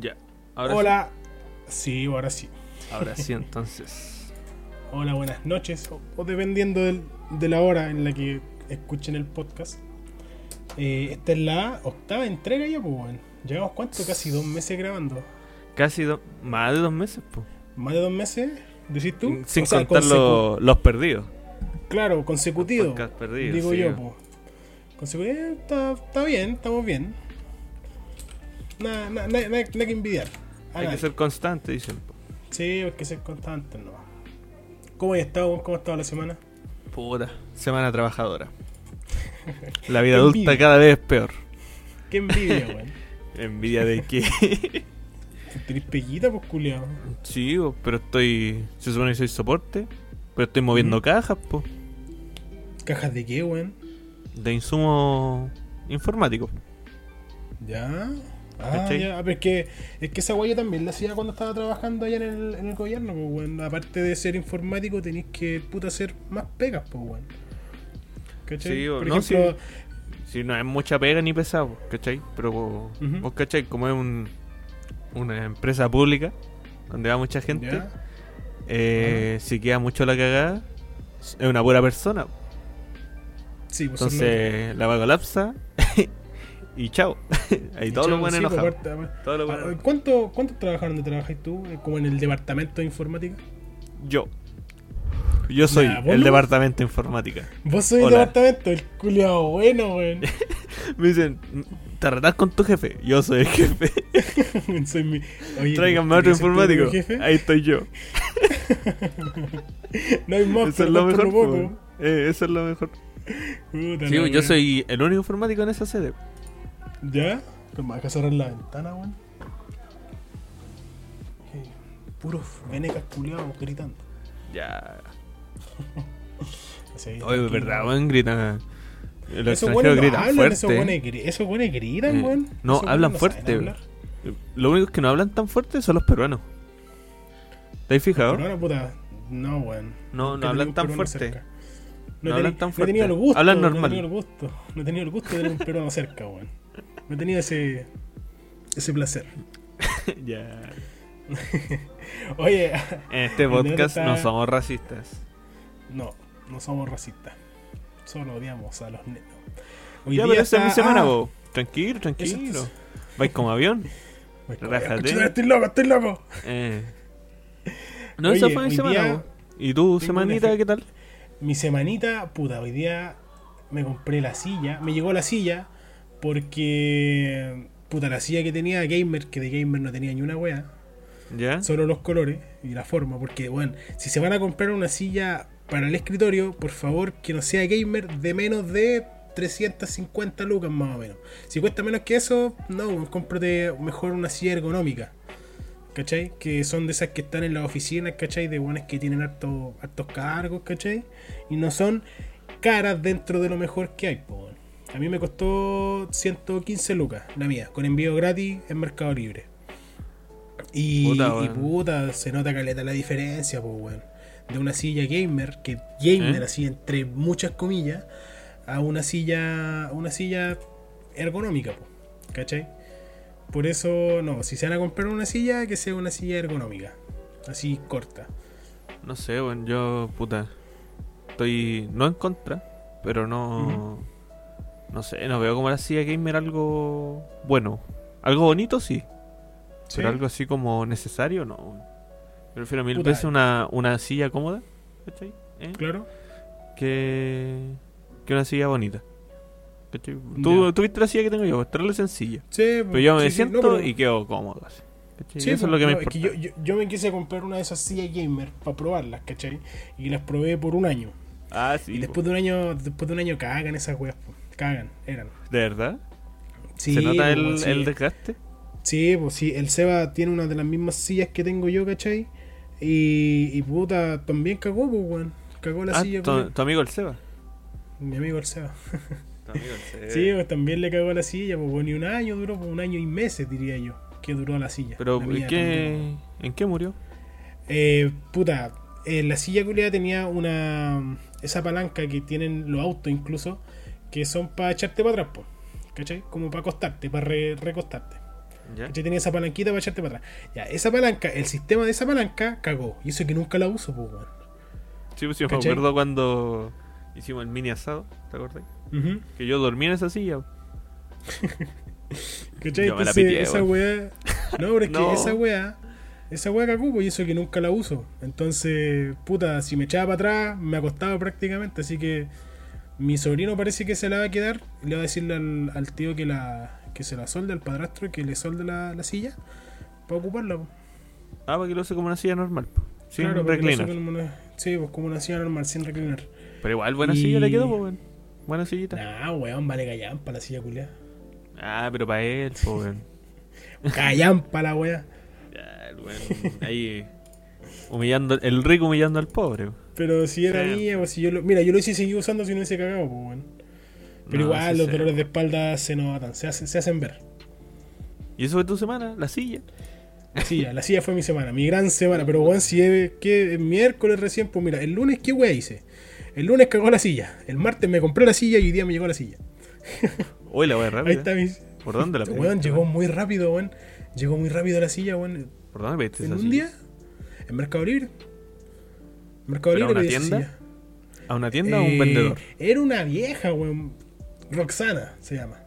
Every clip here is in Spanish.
Ya. Ahora Hola. Sí, ahora sí. Ahora sí, entonces. Hola, buenas noches. O, o dependiendo del- de la hora en la que escuchen el podcast. Eh, esta es la octava entrega ya, pues, weón. Llevamos cuánto? Casi dos meses grabando. Casi do- más de dos meses, pues. ¿Más de dos meses? ¿Decís tú? Sin O sea, contar consecu- lo- los perdidos. Claro, consecutivo. Podcast perdidos, digo sí. yo, pues. Consecutivo, eh, está, está bien, estamos bien. Nada, nada, nada, nada que envidiar. A Hay que ser constante, dicen. Sí, hay que ser constante, no. ¿Cómo has estado? ¿Cómo ha estado la semana? Puta. Semana trabajadora. La vida Qué adulta envidia. cada vez es peor. Qué envidia, weón. Envidia de que. Tenés peguita, pues, culiao. sí, pero estoy. Se supone que soy soporte. Pero estoy moviendo Ujú. cajas, pues. ¿Cajas de qué, weón? De insumos informáticos. ¿Ya? Ah, ya, pero es que, es que esa yo también la hacía cuando estaba trabajando allá en el, en el gobierno, pues, weón. Aparte de ser informático, tenéis que, puta, hacer más pegas, pues, weón. ¿Cachai? Sí, Por no, ejemplo, Si no es mucha pega ni pesado, ¿cachai? Pero Ujú. vos, ¿cachai? Como es un, una empresa pública donde va mucha gente, eh, si queda mucho la cagada, es una pura persona. Sí, pues Entonces la va a colapsa y chao. Ahí Y todos los chao, buenos sí, pues, enojados. Todos los Ah, buenos enojados. ¿Cuánto, ¿Cuánto trabajaron donde trabajas tú? Eh, Como en el departamento de informática. Yo. Yo soy Ya, ¿vos el no? departamento de informática. Vos sois el departamento, el culiao bueno, weón. Me dicen, ¿te retas con tu jefe? Yo soy el jefe. Soy mi- Oye, Tráiganme otro ¿querías ser tu informático. Ahí estoy yo. No hay más, Eso es lo mejor. po. Eh, eso es lo mejor. Puta Sí, la yo soy el único informático en esa sede. ¿Ya? Me vas a cerrar la ventana, weón. Puros venecas culiados gritando. Ya. Así, Oye, es verdad, weón, gritan. Los Esos extranjeros no gritan hablan, fuerte. esos buenos esos buenos gritan, Eh, weón. no, Esos hablan fuerte. Lo único que no hablan tan fuerte son los peruanos. ¿Te has fijado? Pero puta, no, weón. No, no hablan tan fuerte. cerca. No hablan tan No he tenido el fuerte. gusto. Hablan No normal. he tenido el gusto. No he tenido el gusto de tener un peruano cerca, weón. No he tenido ese. ese placer. ya. Oye, En este podcast está- no somos racistas. no, no somos racistas. Solo odiamos a los netos. Hoy ya, día pero esa es mi está- semana, ah, vos. Tranquilo, tranquilo. Vais como avión. Relájate. Estoy loco, estoy loco. Eh. No, Oye, esa fue mi semana, día. ¿Y tu semanita qué tal? Mi semanita, puta, hoy día me compré la silla. Me llegó la silla porque, puta, la silla que tenía gamer, que de gamer no tenía ni una wea, ¿Ya? solo los colores y la forma. Porque, bueno, si se van a comprar una silla para el escritorio, por favor, que no sea gamer de menos de 350 lucas más o menos. Si cuesta menos que eso, no, cómprate mejor una silla ergonómica. ¿Cachai? Que son de esas que están en las oficinas, ¿cachai? De buenas que tienen harto- hartos cargos, ¿cachai? Y no son caras dentro de lo mejor que hay, po. A mí me costó 115 lucas, la mía, con envío gratis en Mercado Libre. Y Puta, y puta, se nota caleta la diferencia, pues, weón. De una silla gamer, que gamer ¿Eh? así entre muchas comillas, a una silla, una silla ergonómica, po, ¿cachai? Por eso, no, si se van a comprar una silla, que sea una silla ergonómica, así corta. No sé, bueno, yo, puta. Estoy no en contra, pero no. No sé, no veo como la silla gamer algo bueno. Algo bonito, sí. ¿Sí? Pero algo así como necesario, no. Prefiero mil Puta. veces una, una silla cómoda, ¿cachai? ¿Eh? Claro. Que, que una silla bonita. ¿Cachai? Tú, tú viste la silla que tengo yo, traerla sencilla. Sí, Pero yo me sí, sí, siento no, pero- y quedo cómodo. Así. Sí, Eso es lo que me importa. yo, yo- yo me quise comprar una de esas sillas gamer para probarlas, ¿cachai? Y las probé por un año. Ah, sí. y después de un año, después de un año cagan esas weas, po. Cagan, eran. ¿De verdad? Sí, ¿Se nota el, sí. el desgaste? Sí, pues sí, el Seba tiene una de las mismas sillas que tengo yo, ¿cachai? Y, y puta, también cagó, pues, weón. Cagó la Ah, silla tu, con tu amigo el Seba. mi amigo el Seba. Tu amigo el Seba. Sí, pues también le cagó la silla, pues, y un año duró, pues, un año y meses, diría yo, que duró la silla. Pero, La ¿en mía qué. ¿en qué murió? Eh, puta, eh, la silla culiada tenía una. Esa palanca que tienen los autos incluso, que son para echarte para atrás, po, ¿cachai? Como para acostarte, para re- recostarte. Ya. ¿Cachai? Tenía esa palanquita para echarte para atrás. Ya, esa palanca, el sistema de esa palanca cagó. Y eso que nunca la uso, pues, weón. Sí, pues yo me acuerdo cuando hicimos el mini asado, ¿te acordás? Que yo dormí en esa silla. ¿Cachai? Yo Entonces, esa weá. No, pero es que esa weá. Esa weá cagó, pues, y eso que nunca la uso. Entonces, puta, si me echaba para atrás, me acostaba prácticamente. Así que mi sobrino parece que se la va a quedar. Le va a decirle al, al tío que la que se la solde, al padrastro, que le solde la, la silla. Para ocuparla. Ah, para que lo use como una silla normal. po. Sin Claro, reclinar. uso como una- sí, pues como una silla normal, sin reclinar. Pero igual buena Y- silla le quedó, pues, weón. Buena sillita. Nah, weón, vale callampa la silla culiada. Ah, pero para él, pues, weón. Callampa la weá. El weón. Ahí. Humillando, el rico humillando al pobre. Pero si era Sí. mía, pues si yo lo. Mira, yo lo hice seguir usando si no hubiese cagado, pues weón. Pero No, igual sí los sé. dolores de espalda se notan, se hacen, se hacen ver. ¿Y eso fue tu semana? ¿La silla? La silla, la silla fue mi semana, mi gran semana. Pero weón, si es, que es miércoles recién, pues mira, el lunes qué weá hice. El lunes cagó la silla. El martes me compré la silla y hoy día me llegó la silla. Uy, la voy Ahí rápida. está mi. ¿Por dónde la pediste? Weón, llegó muy rápido, weón. Llegó muy rápido la silla, weón. ¿Por dónde pediste En esa un silla? día, en Mercado Libre. Mercado ¿Pero a Libre una tienda? ¿A una tienda o a un Eh, vendedor? Era una vieja, weón. Roxana se llama.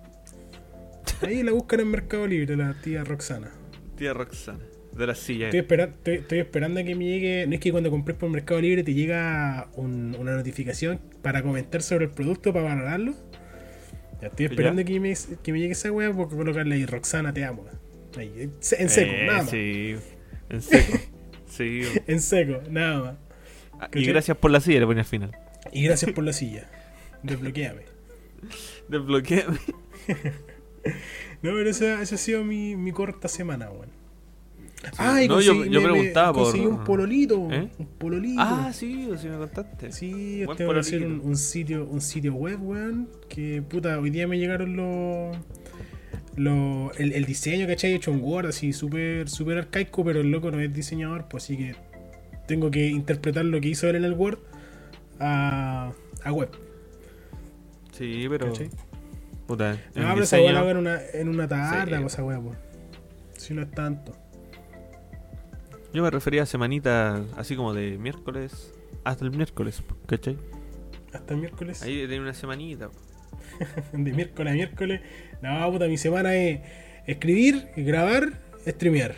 Ahí la buscan en Mercado Libre, la tía Roxana. Tía Roxana. De la silla. Estoy, espera- estoy, estoy esperando a que me llegue. No es que cuando compres por Mercado Libre te llega un- una notificación para comentar sobre el producto, para valorarlo. Ya estoy esperando Ya. que me, que me llegue esa weá porque colocarle ahí Roxana, te amo. Ahí, en seco, Eh, nada más. Sí, en seco. sí. En seco, nada más. Y gracias por la silla, le ponía al final. Y gracias por la silla. Desbloqueame. Desbloqueame. No, pero esa, esa ha sido mi, mi corta semana, weón. Ah, y No, yo- conseguí- yo me- me preguntaba por- conseguí un pololito, ¿Eh? un pololito. Ah, sí, sí me contaste. Sí, Buen tengo que hacer un, un sitio, un sitio web, weón. Que puta, hoy día me llegaron los. los el, el diseño, ¿cachai? Hecho en Word, así súper súper arcaico, pero el loco no es diseñador, pues así que tengo que interpretar lo que hizo él en el Word a, a web, Sí, pero. ¿cachai? Puta, No, pero esa weá la hago en una, en una tarde, Sí. cosa weá, pues. Si no es tanto. Yo me refería a semanita así como de miércoles hasta el miércoles, ¿cachai? Hasta el miércoles. Ahí tiene una semanita. De miércoles a miércoles. No, puta, mi semana es escribir, grabar, streamear.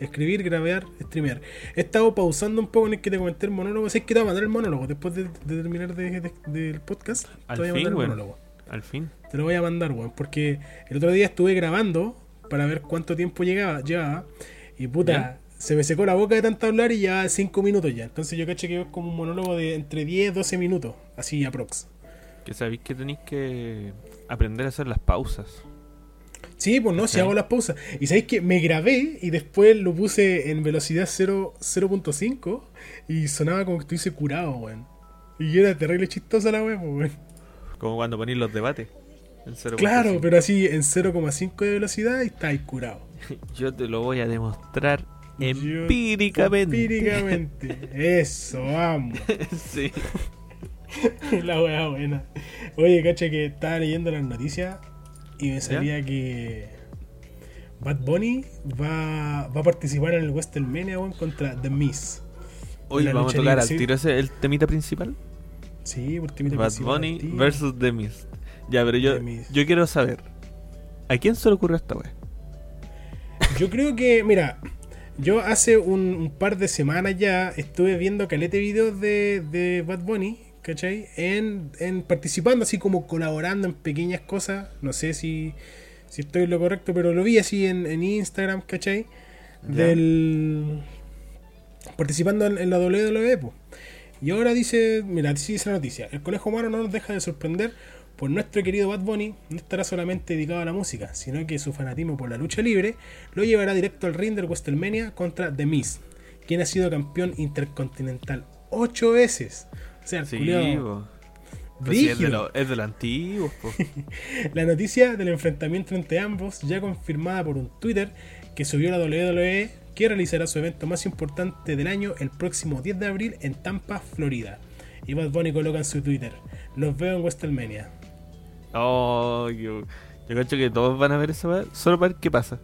Escribir, grabar, streamear. He estado pausando un poco en el que te comenté el monólogo. Sé que te voy a mandar el monólogo después de, de terminar de- de- del podcast. Al te voy a fin, mandar el weón. monólogo. Al fin. Te lo voy a mandar, weón. Porque el otro día estuve grabando para ver cuánto tiempo llegaba, llevaba. Y puta, Ya. se me secó la boca de tanto hablar y ya 5 minutos ya. Entonces yo caché que es como un monólogo de entre 10 y 12 minutos. Así aprox. Que sabéis que tenéis que aprender a hacer las pausas. Sí, pues no, si hago las pausas. Y sabéis que me grabé y después lo puse en velocidad 0 0.5 y sonaba como que estuviese curado, weón. Y era terrible chistosa la weón, pues, weón. Como cuando ponéis los debates. En 0.5. Claro, pero así en 0,5 de velocidad y estáis curado. Yo te lo voy a demostrar Yo- empíricamente. Empíricamente. Eso, vamos. sí. la weá buena. Oye, cacha que estaba leyendo las noticias y me salía que Bad Bunny va, va a participar en el WrestleMania contra The Miz. Hoy vamos a tocar al tiro ese, el temita principal. Sí, Bad Bunny versus The Mist. Ya, pero yo, yo quiero saber. ¿A quién se le ocurrió esta wea? Yo creo que, mira, yo hace un, un par de semanas ya estuve viendo calete videos de, de Bad Bunny, ¿cachai? En, en participando, así como colaborando en pequeñas cosas. No sé si, si estoy lo correcto, pero lo vi así en, en Instagram, ¿cachai? Del. Participando en, en la WWE, po. Y ahora dice, mira, dice la noticia, el conejo humano no nos deja de sorprender, pues nuestro querido Bad Bunny no estará solamente dedicado a la música, sino que su fanatismo por la lucha libre lo llevará directo al ring del WrestleMania contra The Miz, quien ha sido campeón intercontinental ocho veces. O sea, el Sí, culiao- po. Pues sí, es, de Brígido. lo- es de lo antiguo. La noticia del enfrentamiento entre ambos, ya confirmada por un Twitter que subió la WWE, que realizará su evento más importante del año el próximo 10 de abril en Tampa, Florida. Y Bad Bunny coloca en su Twitter: Los veo en WrestleMania. Oh, yo, yo cacho que todos van a ver wea solo para ver qué pasa.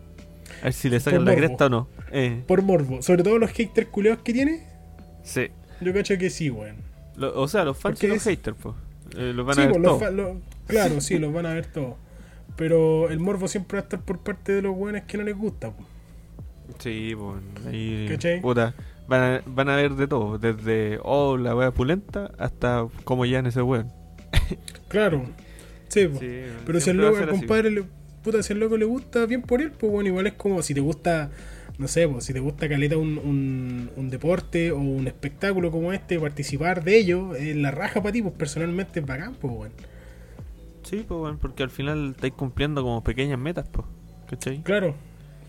A ver si le sacan Por la morbo. cresta o no. Eh, Por morbo. Sobre todo los haters culeados que tiene. sí. Yo cacho que sí, weón. Lo- o sea, los fans y los haters, pues. Eh, los van Sí, a ver pues, los claro, sí, los van a ver todos. Pero el morbo siempre va a estar por parte de los buenos que no les gusta. po. Sí, pues. Ahí. ¿Cachai? Puta. Van a, van a ver de todo. Desde, oh, la wea pulenta, hasta cómo ya en ese weón. Claro. Sí. Sí, Pero si a loco, compadre, le, puta, si al loco le gusta, bien por él, pues bueno, igual es como si te gusta, no sé, pues, si te gusta caleta un, un, un deporte o un espectáculo como este, participar de ello, es la raja para ti, pues personalmente es bacán, pues bueno. Sí, pues, weón, porque al final estáis cumpliendo como pequeñas metas, pues. ¿Cachai? Claro,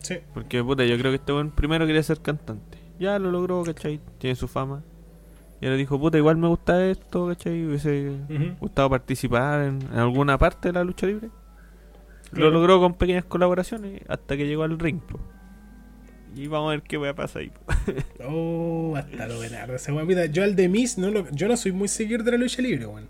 sí. Porque, puta, yo creo que este weón primero quería ser cantante. Ya lo logró, ¿cachai? Tiene su fama. Y ahora dijo, puta, igual me gusta esto, ¿cachai? Hubiese Ujú. gustado participar en, en alguna parte de la lucha libre. Claro. Lo logró con pequeñas colaboraciones hasta que llegó al ring, po. Y vamos a ver qué a pasar ahí. Oh, hasta lo venardo. Esa mira, yo al de Miss, no lo, yo no soy muy seguidor de la lucha libre, weón.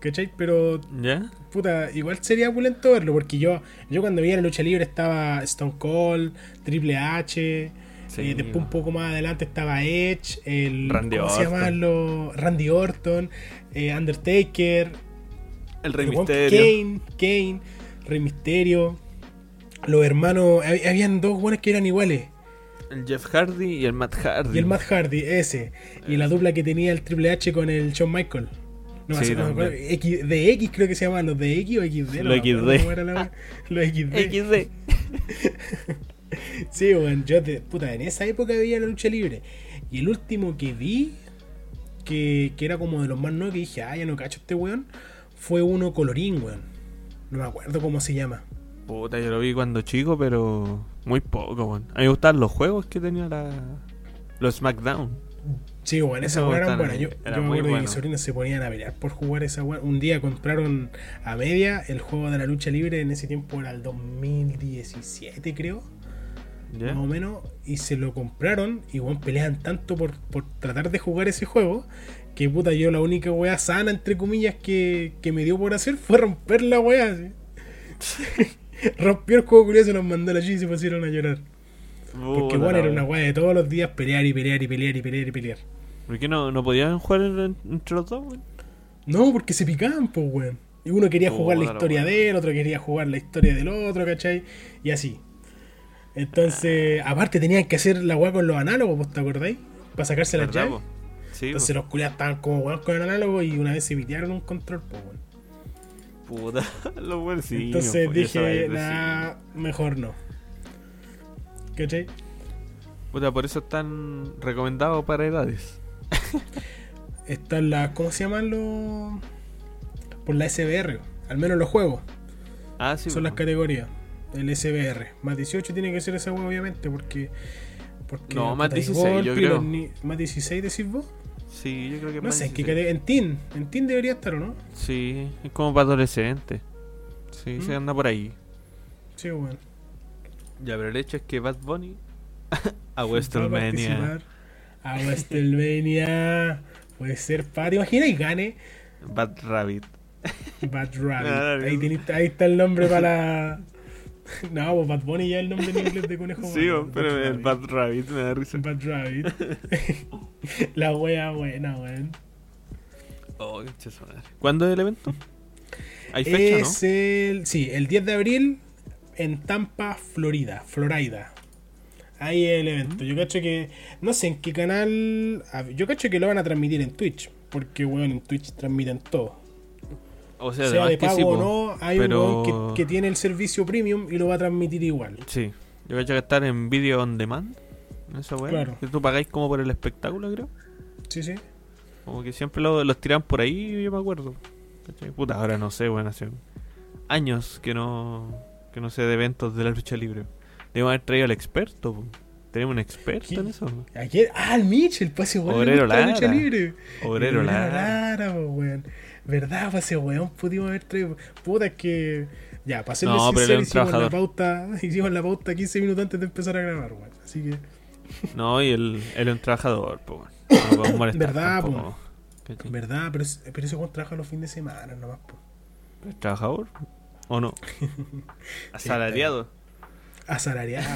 ¿Cachai? Pero ¿Ya? puta, igual sería pulento verlo, porque yo, yo cuando veía la lucha libre estaba Stone Cold, Triple H, Sí, eh, después un poco más adelante estaba Edge, el Randy ¿cómo se Orton. llaman los? Randy Orton, eh, Undertaker, El Rey el Misterio. Kane, Kane, Rey Misterio, los hermanos, hab- habían dos buenos que eran iguales. El Jeff Hardy y el Matt Hardy. Y el Matt Hardy, ese. Y la dupla que tenía el Triple H con el Shawn Michael. No, Sí, no me acuerdo. también. X, de X creo que se llamaban los de X o XD. no Los acuerdo XD. la. Los XD. XD. Sí, bueno, yo de, puta, en esa época veía la lucha libre. Y el último que vi, que, que era como de los más nuevos, que dije, ah, ya no cacho este weón, fue uno colorín, weón. No me acuerdo cómo se llama. Puta, yo lo vi cuando chico, pero muy poco, weón. A mí me gustaban los juegos que tenía la... Los SmackDown. Sí, bueno, weas eran botán buenas. Yo, era yo me acuerdo que bueno. mis sobrinos se ponían a pelear por jugar esa wea. Un día compraron a media el juego de la lucha libre, en ese tiempo era el 2017, creo, ¿Ya? más o menos, y se lo compraron y bueno, pelean tanto por, por tratar de jugar ese juego. Que puta, yo la única wea sana, entre comillas, que, que me dio por hacer fue romper la wea. así. Rompió el juego curioso, se los mandó la G y se pusieron a llorar. Porque bueno, la era una wea de todos los días pelear y pelear y pelear y pelear y pelear. ¿Por qué no, no podían jugar en- entre los dos, weón? No, porque se picaban, pues, weón. Y uno quería jugar la la historia weá. de él, otro quería jugar la historia del otro, ¿cachai? Y así. Entonces, Ah. aparte tenían que hacer la weá con los análogos, ¿vos te acordáis? Para sacarse las ¿Verdad, llaves. Sí, Entonces los culiados estaban como weón con el análogo y una vez se pitearon un control, pues, weón. Puta, los bolsillos. Entonces po, ya dije, nah, mejor no. ¿Cachai? Puta, por eso están recomendados para edades. Están las, ¿cómo se llaman los...? Por la SBR, al menos los juegos. Ah, sí. son las po. categorías. El SBR. Más 18 tiene que ser esa obviamente, porque. porque No, más puta, hay 16, yo creo. ni- Más 16 decís vos. Sí, yo creo que No más sé, ¿en qué 16. cate- En Teen. En Teen debería estar, ¿o no? Sí, es como para adolescentes. Sí, se ¿Mm? anda por ahí. Sí, bueno. Ya, pero el hecho es que Bad Bunny a WrestleMania. A WrestleMania. Puede ser para. ¿Te imaginas y gane Bad Rabbit. Bad Rabbit? Ah, ahí, tenés- ahí está el nombre para la. No, pues Bad Bunny ya es el nombre en inglés de conejo. Sí, malo, pero el Rabbit. Bad Rabbit me da risa. Bad Rabbit. la wea buena, weón. Oh, qué. ¿Cuándo es el evento? Hay fecha, es el. Sí, el 10 de abril en Tampa, Florida. Florida. Ahí es el evento. Yo cacho que. No sé en qué canal. a- Yo cacho que lo van a transmitir en Twitch. Porque, weón, en Twitch transmiten todo. O sea, de pago sí, o no, hay pero- un que, que tiene el servicio premium y lo va a transmitir igual. Sí. Yo cacho que estar en video on demand. Esa weá. Claro. Que tú pagáis como por el espectáculo, creo. Sí, sí. Como que siempre lo- los tiran por ahí, yo me acuerdo. Puta, ahora no sé, bueno, hace años que no que no sé de eventos de la lucha libre. Debemos haber traído al experto. po. Tenemos un experto ¿Quién? en eso. ¿no? Ayer, ah, el Mitchell, pues ese weón. Obrero gusta la lucha Lara. libre. Obrero El Lara. Lara, weón. ¿Verdad? Pues ese weón pudimos haber traído. Puta, es que. Ya, para serles No, pero él sincero, es un hicimos la, trabajador. pauta, hicimos la pauta 15 minutos antes de empezar a grabar, weón. Así que. No, y él, él es un trabajador, po, weón. No podemos molestar ¿Verdad, ¿cachai? ¿Verdad? Pero, es- pero ese weón trabaja los fines de semana nomás, po. ¿Es trabajador? ¿O no? Asalariado. Asalariado.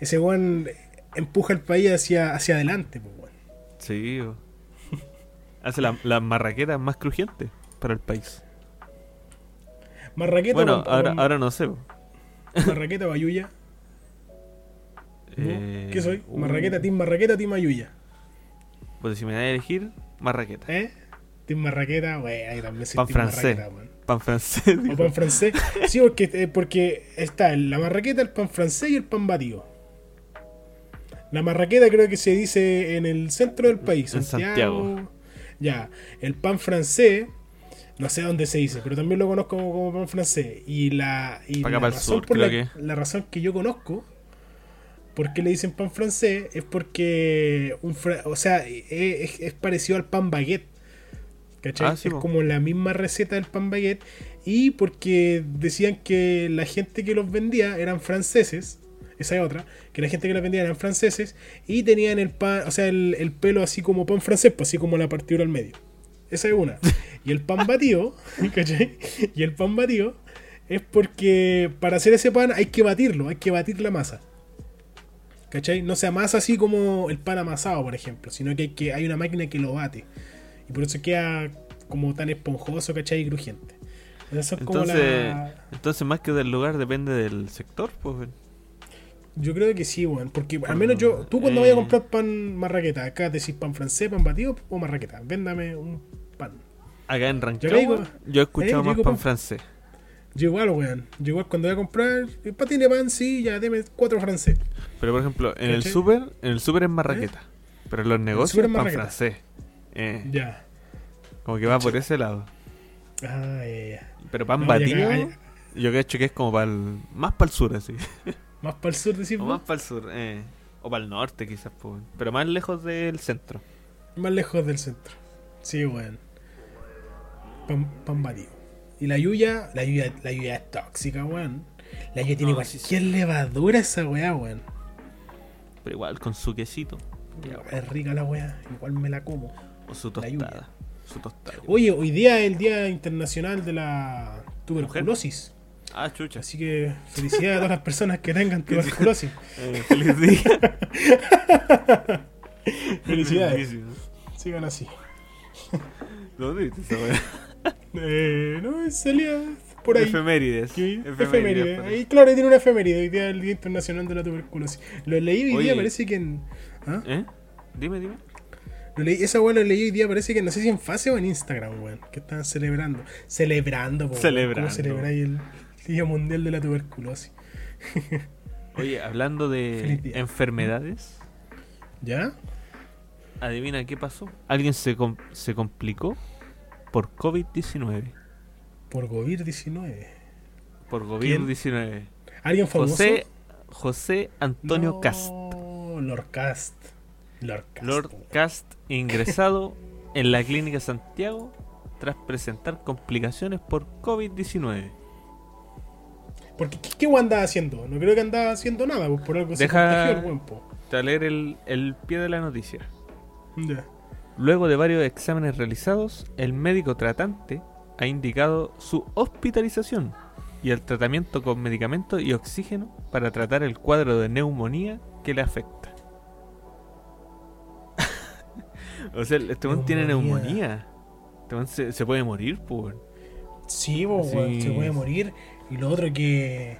Ese weón empuja el país hacia, hacia adelante, pues, weón. Sí, bo. Hace la- las marraquetas más crujientes para el país. Marraqueta Bueno, o- ahora, ahora no sé. Marraqueta o Ayuya. ¿no? Eh, ¿Qué soy? uh, Marraqueta, Team Marraqueta Team Ayuya. Pues si me da a elegir, marraqueta. ¿Eh? Team Marraqueta, weón, ahí también soy Pan Team francés. Marraqueta. Pan francés. O pan francés. Sí, porque, eh, porque está la marraqueta, el pan francés y el pan batido. La marraqueta creo que se dice en el centro del país, En Santiago. Santiago. Ya, el pan francés, no sé dónde se dice, pero también lo conozco como, como pan francés. Y la, y la razón sur, por creo la, que. la razón que yo conozco por qué le dicen pan francés es porque un fra- o sea, es, parecido al pan baguette. ¿Cachai? Ah, sí, es como la misma receta del pan baguette. Y porque decían que la gente que los vendía eran franceses. Esa es otra. Que la gente que los vendía eran franceses. Y tenían el pan, o sea, el, el pelo así como pan francés, pues así como la partidura al medio. Esa es una. Y el pan batido, ¿cachai? Y el pan batido es porque para hacer ese pan hay que batirlo, hay que batir la masa. ¿Cachai? No se amasa así como el pan amasado, por ejemplo, sino que hay, que hay una máquina que lo bate. Y por eso queda como tan esponjoso, ¿cachai? Y crujiente. Son como Entonces, la- entonces, más que del lugar, depende del sector. Pues. Yo creo que sí, weón. Porque al menos yo, tú cuando vayas a Eh. comprar pan marraqueta, acá decís pan francés, pan batido o marraqueta. Véndame un pan. Acá en Yo digo- yo he escuchado eh, más pan pan- francés. Yo igual, weón. Yo igual cuando voy a comprar el patín de pan, sí, ya deme cuatro francés. Pero por ejemplo, en el súper, en el súper es marraqueta. Pero en los negocios es pan francés. Eh, Ya. como que va por ese lado. Ah, ya, ya. Pero pan No, batido, acá- yo que he hecho que es como para el, más para el sur, así. Más para el sur decís O más para el sur, eh. O para el norte, quizás, pues. Pero más lejos del centro. Más lejos del centro. Sí, weón. Pan, pan batido. Y la yuya, la yuya, la yuya es tóxica, weón. La yuya tiene No, sí, cualquier levadura esa weá, weón. Pero igual con su quesito. ya, Es rica la weá, igual me la como. O su tostada. Su tostada. Oye, hoy día es el Día Internacional de la Tuberculosis. Ah, chucha. Así que felicidades a todas las personas que tengan tuberculosis. Eh, feliz día. Felicidades. Sigan así. ¿Dónde viste esa? Eh, no, salía por ahí. Efemérides. ¿Qué? Efemérides, ahí. Ahí, claro, tiene una efeméride. Hoy día el Día Internacional de la Tuberculosis. Lo leí hoy Oye. día, parece que en. ¿Ah? ¿Eh? Dime, dime. Lo leí, esa weá lo leí hoy día, parece que no sé si en fase o en Instagram, weón. Que estaban celebrando. Celebrando, po, weón. Celebrando. ¿Cómo celebráis el Día Mundial de la Tuberculosis? Oye, hablando de enfermedades, ¿Ya? adivina qué pasó. Alguien se, com- se complicó por COVID-19. Por COVID-19. Por COVID-19. ¿Alguien famoso? José, José Antonio No, Cast. Lord Cast. Lord Cast. Lord. Cast ingresado en la clínica Santiago tras presentar complicaciones por COVID-19. Porque, ¿qué, qué andaba haciendo? No creo que andaba haciendo nada, pues por algo se Deja- contagió el weón, po. Te leer el, el pie de la noticia. Ya. Luego de varios exámenes realizados, el médico tratante ha indicado su hospitalización y el tratamiento con medicamentos y oxígeno para tratar el cuadro de neumonía que le afecta. o sea, este weón tiene Neumonía. Este se, se puede morir, pues. Sí, po, Sí. weón, se puede morir. Y lo otro que,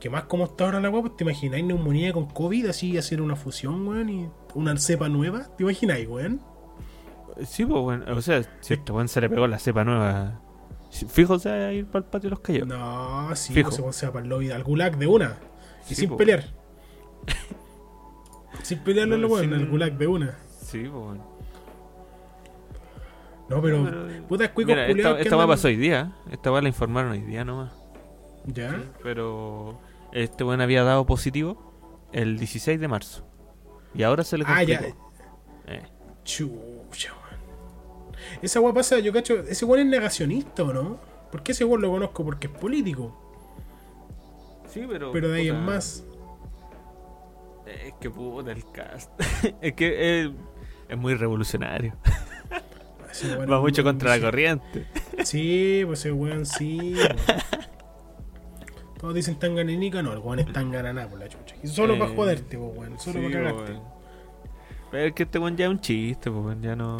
que más como está ahora la weá, pues te imagináis neumonía con COVID, así hacer una fusión, weón, y una cepa nueva. ¿Te imagináis, weón? Sí, pues, bueno. O sea, si a este weón se le pegó la cepa nueva, fijo se va a ir para el patio de los callados. No, sí, Fijo. pues se va- para el lobby del gulag de una. Y Sí, sin po. pelear. sin pelearlo, No, weón, sin- en el gulag de una. Sí, pues, bueno. No, pero. Puta, cuicos Mira, esta, esta andan- pasó hoy día. Esta weá la informaron hoy día nomás. ¿Ya? Pero este weón había dado positivo el 16 de marzo. Y ahora se le Ah, ya. complicó. Eh, Chucha, weón. Esa weá pasa, yo cacho, ese weón es negacionista o no? ¿Por qué ese weón lo conozco? Porque es político. Sí, pero. Pero de ahí en puta, más. Es que puta el cast. es que es, es muy revolucionario. ese weón Va mucho contra la corriente. Sí, pues ese weón sí. weón. Todos dicen Tanganica, no, el weón es Tangananá por la chucha. Y solo Eh, para joderte, pues, weón. Solo Sí, para cagarte. weón. Pero es que este weón ya es un chiste, pues ya no...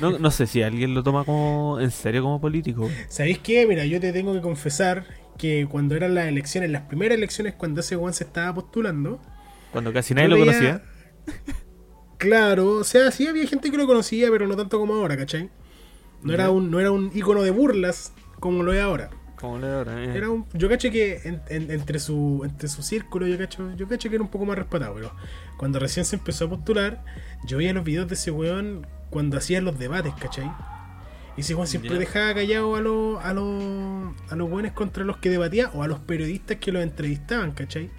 no. No sé si alguien lo toma como en serio como político. ¿Sabéis qué? Mira, yo te tengo que confesar que cuando eran las elecciones, las primeras elecciones, cuando ese weón se estaba postulando, Cuando casi nadie lo veía- conocía. Claro, o sea, sí había gente que lo conocía, pero no tanto como ahora, ¿cachai? No era un, no era un icono de burlas como lo es ahora. Como le ahora, eh. Era un, yo caché que en- en- entre su entre su círculo yo cacho, yo caché que era un poco más respetado, pero cuando recién se empezó a postular, yo veía los videos de ese weón cuando hacían los debates, ¿cachai? Y ese weón siempre dejaba callado a los a los a los weones contra los que debatía o a los periodistas que los entrevistaban, ¿cachai?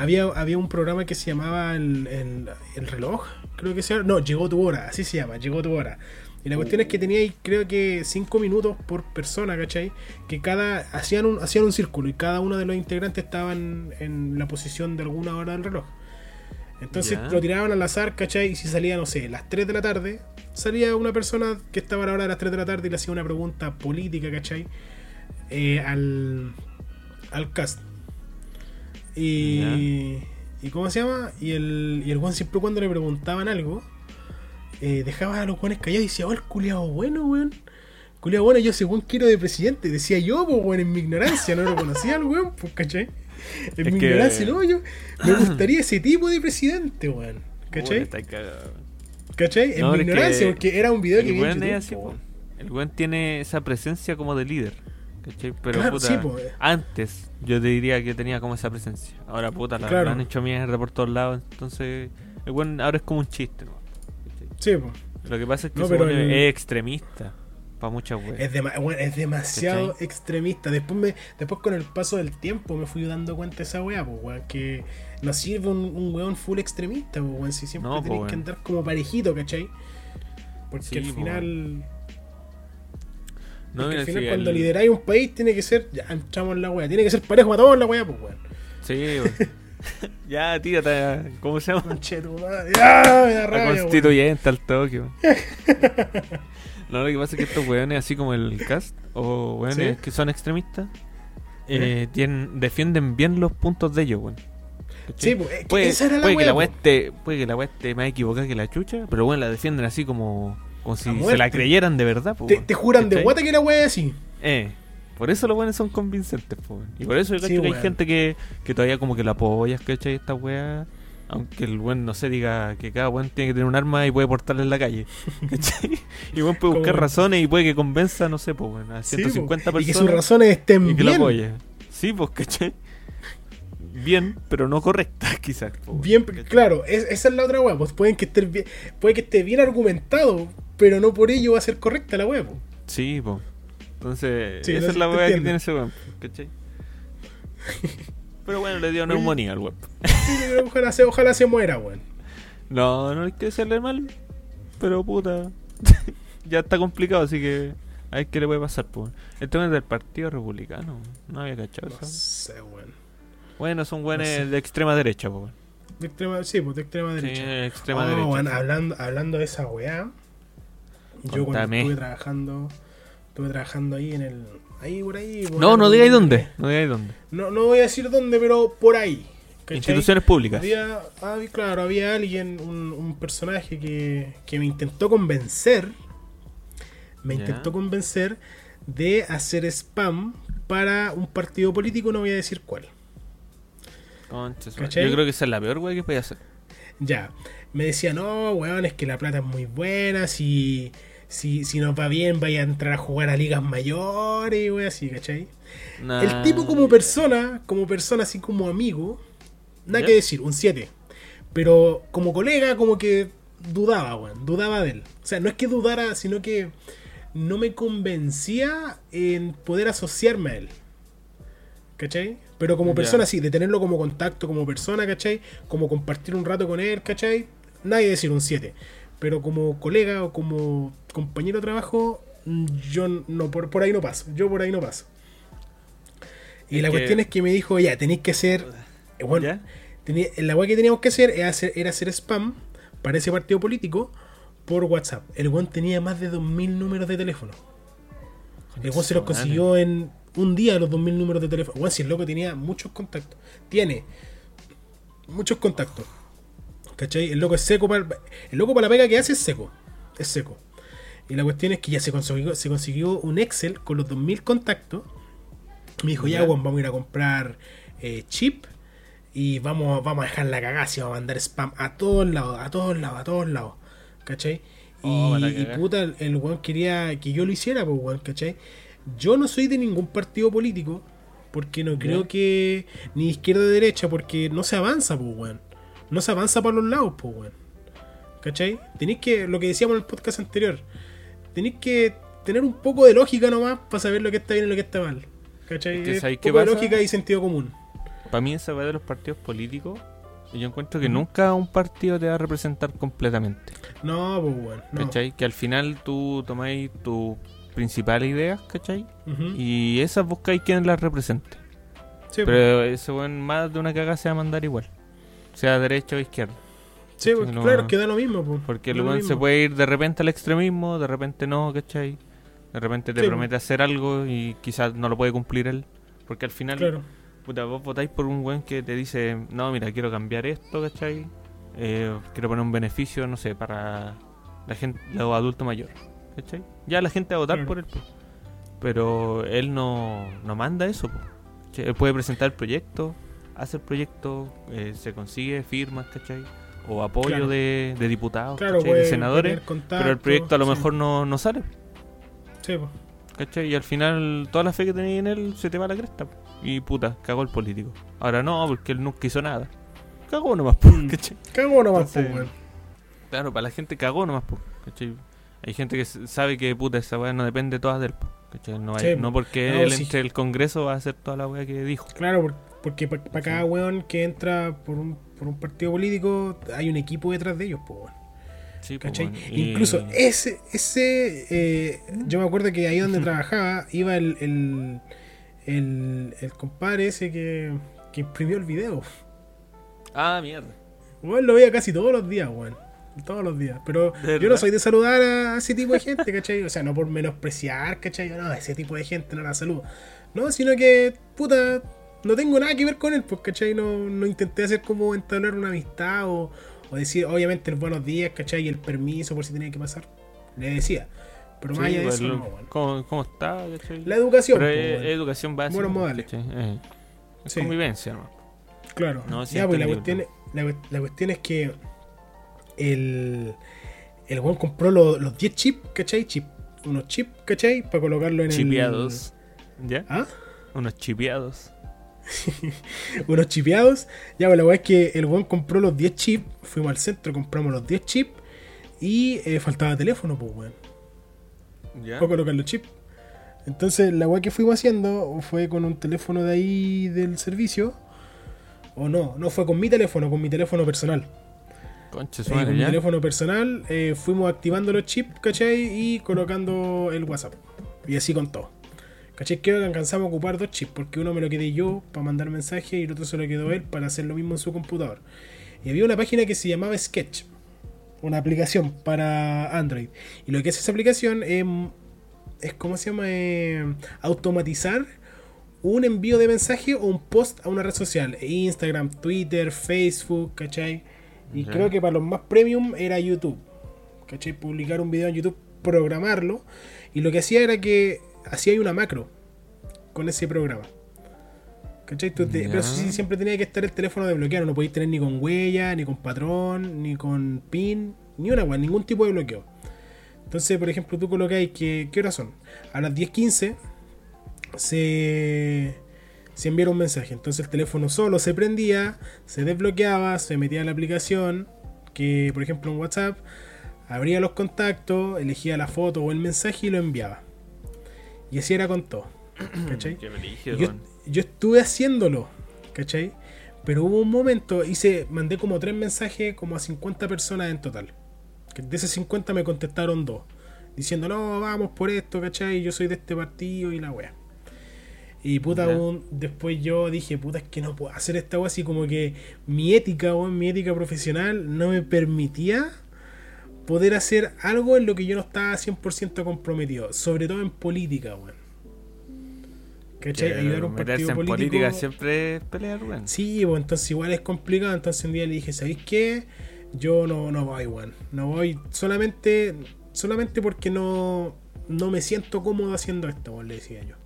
Había, había un programa que se llamaba el, el- el reloj, creo que se llama. No, llegó tu hora, así se llama, llegó tu hora. Y la cuestión es que tenía creo que 5 minutos por persona, ¿cachai? Que cada. hacían un, hacían un círculo y cada uno de los integrantes estaban en la posición de alguna hora del reloj. Entonces lo tiraban al azar, ¿cachai? Y si salía, no sé, las 3 de la tarde, salía una persona que estaba a la hora de las 3 de la tarde y le hacía una pregunta política, ¿cachai? Eh, al, al cast. Y, y ¿cómo se llama? Y el, y el weón siempre cuando le preguntaban algo, eh, dejaba a los weones callados y decía, oh, el culiado bueno, weón. Culiado bueno, yo según quiero de presidente. Decía yo, pues, weón, en mi ignorancia, no lo conocía el weón, pues, ¿cachai? En Es mi que- ignorancia, no, yo me gustaría ese tipo de presidente, weón. ¿Cachai? ¿Cachai? En No, mi ignorancia, porque era un video que El vi en YouTube, es así, po. El weón tiene esa presencia como de líder. ¿Cachai? Pero Claro, puta, sí, po. antes yo te diría que tenía como esa presencia. Ahora puta, la, Claro. la han hecho mierda por todos lados. Entonces, el ahora es como un chiste. Sí, po. Lo que pasa es que No, ese pero weón el- es extremista. Para muchas weas. Es, weón, es demasiado ¿Cachai? extremista. Después me, después con el paso del tiempo me fui dando cuenta de esa weá, pues weón, que no sirve un, un weón full extremista, pues weón, si siempre No, po, tenés que andar como parejito, ¿cachai? Porque Sí, al po, final, No, porque al final sí, cuando el- lideráis un país tiene que ser, ya entramos en la weá, tiene que ser parejo a todos la weá, pues weón. Sí, weón. ya, tírate. ¿Cómo se llama? ¡ah! Me da La rabia, constituyente al toque. weón. no, lo que pasa es que estos weones, así como el cast, o weones ¿Sí? que son extremistas, eh, tienen, defienden bien los puntos de ellos, weón. Sí, pues, puede, esa era la puede que la weá po. esté, puede que la weá esté más equivocada que la chucha, pero bueno, la defienden así como, como si se la creyeran de verdad. po, Te, juran de guata que la es así. Eh, por eso los buenos son convincentes, po. Y por eso yo Sí, cacho que hay gente que, que todavía como que la apoya, ¿cachai? Esta weá. Aunque el buen, no sé, diga que cada buen tiene que tener un arma y puede portarla en la calle. ¿Cachai? Y buen puede buscar razones y puede que convenza, no sé, pues, bueno, a Sí, 150 po. Y que sus personas razones estén y que lo bien. apoye. Sí, pues, ¿cachai? Bien, pero no correcta, quizás. po, Bien, ¿cachai? claro, es- esa es la otra weá. Pues pueden que esté bien, puede que esté bien argumentado, pero no por ello va a ser correcta la weá. po. Sí, pues. Entonces, Sí, esa no, es sí, la weá que tiene ese weón, ¿cachai? Pero bueno, le dio neumonía al web. Sí, pero ojalá, se, ojalá se muera, weón. No, no hay que hacerle mal. Pero puta. ya está complicado, así que. A ver qué le puede pasar, pues. El tema es del Partido Republicano. No había cachado No eso. sé, weón. Bueno, son buenos No sé. de extrema derecha, pues. De extrema, sí, pues de extrema Sí, derecha. extrema Oh, derecha. weón, hablando, hablando de esa weá, yo cuando estuve trabajando, estuve trabajando ahí en el. Ahí por ahí. por No, no algún- digáis dónde. No digáis dónde. No, no voy a decir dónde, pero por ahí. ¿cachai? Instituciones públicas. Había, había- claro, había alguien, un, un personaje que, que me intentó convencer, me intentó convencer de hacer spam para un partido político, no voy a decir cuál. ¿Cachai? Yo creo que esa es la peor, güey, que puede hacer. Ya, me decía, no, weón, es que la plata es muy buena, si, si, si nos va bien vaya a entrar a jugar a ligas mayores y wey, así, ¿cachai? Nah. El tipo como persona, como persona así como amigo, nada que decir, un 7. Pero como colega, como que dudaba, weón, dudaba de él. O sea, no es que dudara, sino que no me convencía en poder asociarme a él. ¿Cachai? Pero como persona, sí, de tenerlo como contacto como persona, ¿cachai? Como compartir un rato con él, ¿cachai? Nadie decir un 7. Pero como colega o como compañero de trabajo, mm, yo no, por, por ahí no paso. Yo por ahí no paso. Y Es la que- cuestión es que me dijo, ya, tenéis que hacer. eh, bueno, ¿Ya? tenía- la weá que teníamos que hacer era hacer, era hacer spam para ese partido político por WhatsApp. El weón tenía más de 2.000 números de teléfono. El weón se los consiguió en Un día los 2000 números de teléfono. Weón, si el loco tenía muchos contactos. Tiene muchos contactos. ¿Cachai? El loco es seco para. El loco para la pega que hace es seco. Es seco. Y la cuestión es que ya se consiguió, se consiguió un Excel con los 2000 contactos. Me dijo, ya, weón, vamos a ir a comprar eh, chip. Y vamos, vamos a dejar la cagada y vamos a mandar spam a todos lados, a todos lados, a todos lados. ¿Cachai? Oh, y, puta, el, weón quería que yo lo hiciera, pues weón, ¿cachai? Yo no soy de ningún partido político. Porque no creo que ni izquierda ni derecha, porque no se avanza, pues weón. No se avanza para los lados, pues weón. ¿Cachai? Tenéis que, lo que decíamos en el podcast anterior, tenéis que tener un poco de lógica nomás para saber lo que está bien y lo que está mal. ¿Cachai? Es lógica y sentido común. Para mí esa va de los partidos políticos. Yo encuentro que nunca un partido te va a representar completamente. No, pues weón. No. ¿Cachai? Que al final tú tomáis tus principales ideas, ¿cachai? Y esas buscáis quien las represente. Sí, pues. Pero ese buen más de una cagada se va a mandar igual. Sea derecha o izquierda. Sí, pues, no- claro, que da lo mismo. Pues. Porque el weón se puede ir de repente al extremismo, de repente no, ¿cachai? De repente te Sí, promete hacer algo y quizás no lo puede cumplir él. Porque al final, Claro. puta, vos votáis por un weón que te dice, no, mira, quiero cambiar esto, ¿cachai? Eh, quiero poner un beneficio, no sé, para la gente, los adultos mayores, ¿cachai? Ya la gente va a votar Claro. por él, po. pero él no, no manda eso. Él puede presentar el proyecto, hace el proyecto, eh, se consigue firmas, ¿cachai? O apoyo Claro. de, de diputados, de senadores, contacto, pero el proyecto a lo sí. mejor no, no sale, Sí, pues. ¿cachai? Y al final toda la fe que tenías en él se te va a la cresta. Y puta, cagó el político. Ahora no, porque él nunca hizo nada. Cagó nomás, po, Mm. ¿cachai? Cago nomás, Entonces. Claro, para la gente cagó nomás, po, ¿cachai? Hay gente que sabe que puta esa weá no depende toda de él, po, ¿cachai? No, hay- Sí, no porque no, él sí. entre el Congreso va a hacer toda la weá que dijo. Claro, por- porque para cada weón que entra por un, por un partido político hay un equipo detrás de ellos, pues, weón. Sí, y- Incluso ese, ese eh, yo me acuerdo que ahí donde trabajaba iba el, el, el, el compadre ese que, que imprimió el video. Ah, mierda. Weón, lo veía casi todos los días, weón. Todos los días. Pero ¿De yo no soy de saludar a ese tipo de gente, ¿cachai? O sea, no por menospreciar, ¿cachai? No, ese tipo de gente no la saludo. No, sino que, puta, no tengo nada que ver con él, pues, ¿cachai? No, no intenté hacer como entablar una amistad o, o decir, obviamente, el buenos días, ¿cachai? Y el permiso por si tenía que pasar. Le decía. Pero más Sí, allá de pues, eso, no. ¿cómo, cómo está? ¿cachai? La educación, Pero pues, educación básica. Buenos modales. ¿cachai? Eh, Sí. convivencia, ¿no? Claro. No, sí, ya, pues la cuestión, la, la cuestión es que el, el weón compró lo- los 10 chips, ¿cachai? Chip, unos chips, ¿cachai? Para colocarlo en Chipeados. ¿Ya? ¿Ah? Unos chipeados. Unos chipeados. Ya, pues la weá es que el weón compró los 10 chips. Fuimos al centro, compramos los 10 chips. Y eh, faltaba teléfono, pues weón. ¿Ya? Para colocar los chips. Entonces, la weá que fuimos haciendo fue con un teléfono de ahí del servicio. O no, no fue con mi teléfono, con mi teléfono personal. Conche Eh, madre, con mi teléfono personal eh, fuimos activando los chips, ¿cachai? Y colocando el WhatsApp. Y así con todo. ¿Cachai? Creo que alcanzamos a ocupar dos chips, porque uno me lo quedé yo para mandar mensaje y el otro se lo quedó él para hacer lo mismo en su computador. Y había una página que se llamaba Sketch, una aplicación para Android. Y lo que hace esa aplicación es, es ¿cómo se llama? Eh, automatizar un envío de mensaje o un post a una red social. Instagram, Twitter, Facebook, ¿cachai? Y creo que para los más premium era YouTube. ¿Cachai? Publicar un video en YouTube, programarlo. Y lo que hacía era que hacía una macro con ese programa. ¿Cachai? Tú te- pero eso sí, siempre tenía que estar el teléfono desbloqueado. No podéis tener ni con huella, ni con patrón, ni con pin, ni una wea, ningún tipo de bloqueo. Entonces, por ejemplo, tú colocáis que. ¿Qué horas son? A las 10.15 se, se enviara un mensaje. Entonces el teléfono solo se prendía, se desbloqueaba, se metía en la aplicación, que por ejemplo en WhatsApp, abría los contactos, elegía la foto o el mensaje y lo enviaba. Y así era con todo. ¿Cachai? Yo, yo estuve haciéndolo, ¿cachai? Pero hubo un momento, hice, mandé como tres mensajes como a 50 personas en total. De esos 50 me contestaron dos. Diciendo, no, vamos por esto, ¿cachai? Yo soy de este partido y la wea. Y puta, weón, después yo dije, puta, es que no puedo hacer esta wea así como que mi ética, weón, mi ética profesional no me permitía poder hacer algo en lo que yo no estaba 100% comprometido. Sobre todo en política, weón. ¿Cachai? Ayudar a un partido en político. política siempre es pelear, weón. Sí, pues entonces igual es complicado. Entonces un día le dije, ¿sabéis qué? Yo no, no voy, weón. No voy solamente, solamente porque no, no me siento cómodo haciendo esto, weón, le decía yo.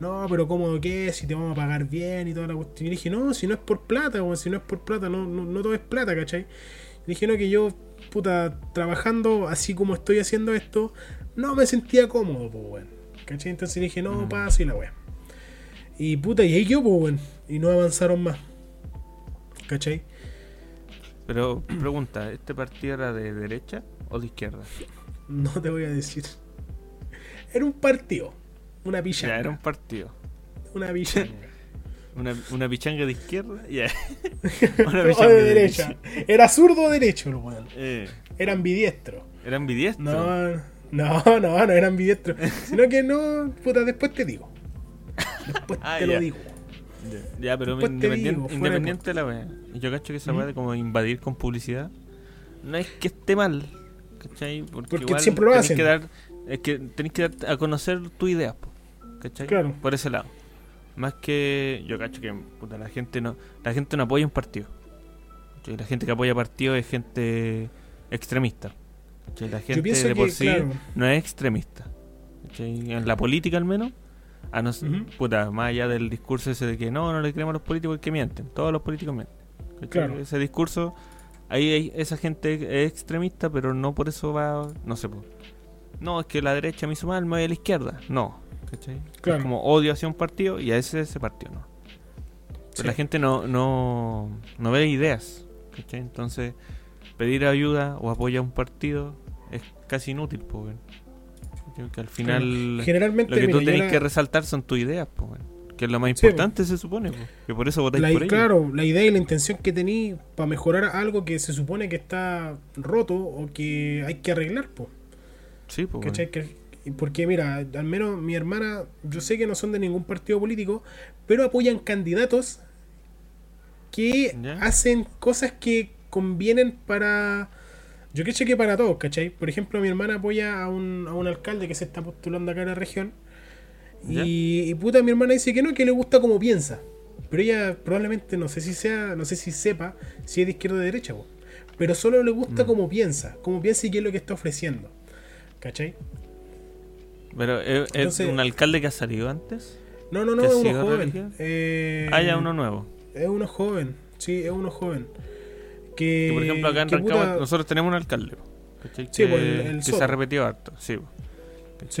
No, pero cómodo qué, si te vamos a pagar bien y toda la cuestión. Y le dije, no, si no es por plata, weón, si no es por plata, no, no, no todo es plata, ¿cachai? Le dije, no, que yo, puta, trabajando así como estoy haciendo esto, no me sentía cómodo, pues, weón. ¿Cachai? Entonces dije, no, Mm. paso y la weón. Y puta, y ahí yo, pues, weón. Y no avanzaron más. ¿Cachai? Pero pregunta, ¿este partido era de derecha o de izquierda? No te voy a decir. Era un partido. Una Ya, pichanga. era un partido. Una pichanga. Una, una pichanga de izquierda, ya. o de derecha. Era zurdo o derecho, el weón. Eh, Era ambidiestro. era ambidiestro. No, no, no, no era ambidiestro. Sino que no, puta, después te digo. Después Ah, te lo digo. Ya, pero Después independiente, digo, independiente de la wea. Yo cacho que esa ¿Mm? wea de como invadir con publicidad no es que esté mal, ¿cachai? Porque, Porque igual siempre lo hacen. Que dar, es que tenés que dar a conocer tu idea, po, ¿cachai? Claro. Por ese lado. Más que yo cacho que puta, la gente no la gente no apoya un partido. La gente que apoya partido es gente extremista. La gente de por que, sí claro. no es extremista. En la política al menos. A no puta, más allá del discurso ese de que no, no le creemos a los políticos que mienten. Todos los políticos mienten. Ese discurso, ahí hay, esa gente es extremista, pero no por eso va, no sé, no, es que la derecha me hizo mal, me voy a la izquierda. No, ¿cachai? Claro. Es como odio hacia un partido y a ese, ese partido no. Pero Sí. la gente no, no, no ve ideas, ¿cachai? Entonces, pedir ayuda o apoyo a un partido es casi inútil. ¿Cachai? Que al final Generalmente, lo que tú mira, tenés la- que resaltar son tus ideas. Que es lo más Sí, importante, se supone, po. Que por eso votáis la, por ello. claro, la idea y la intención que tení para mejorar algo que se supone que está roto o que hay que arreglar, pues. Sí. ¿Cachai? Que- Porque mira, al menos mi hermana, yo sé que no son de ningún partido político, pero apoyan candidatos que Ya. hacen cosas que convienen para... Yo creo que para todos, ¿cachai? Por ejemplo, mi hermana apoya a un, a un alcalde que se está postulando acá en la región. Y puta, mi hermana dice que no, que le gusta como piensa. Pero ella probablemente no sé si sea, no sé si sepa si es de izquierda o de derecha, po. pero solo le gusta Mm. como piensa, como piensa y qué es lo que está ofreciendo. ¿Cachai? Pero ¿es, es Entonces- un alcalde que ha salido antes? No, no, no, ¿Que es uno joven. Eh, Ah, ya uno nuevo. Es uno joven, sí, es uno joven. Que, Que, por ejemplo, acá en Rancagua puta- nosotros tenemos un alcalde, ¿cachai? Sí, que, pues, el- el que se ha repetido harto, sí.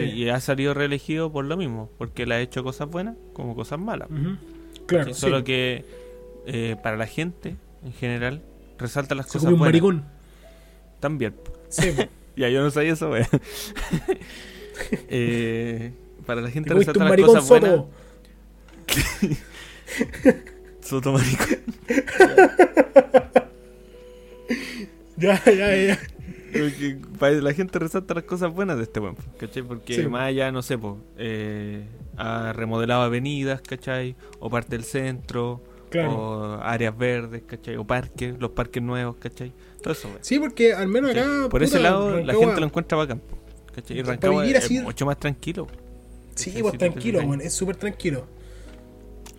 Y ha salido reelegido por lo mismo, porque le ha hecho cosas buenas como cosas malas. Claro. Solo que eh, para la gente en general resalta las Se cosas comió un buenas maricón. también. Sí. Ya, yo no sabía eso. eh, para la Te gente comiste resalta un las cosas buenas. soto. Soto maricón. Ya, ya, ya. Porque para la gente resalta las cosas buenas de este buen, ¿cachai? Porque Sí. más allá, no sé, po, eh, ha remodelado avenidas, ¿cachai? O parte del centro, Claro. o áreas verdes, ¿cachai? O parques, los parques nuevos, ¿cachai? Todo eso, weón. Sí, porque al menos acá. Por ese lado, la gente lo encuentra bacán, po, ¿cachai? Y Rancagua vivir es así- mucho más tranquilo. Sí, pues tranquilo, weón, es súper tranquilo.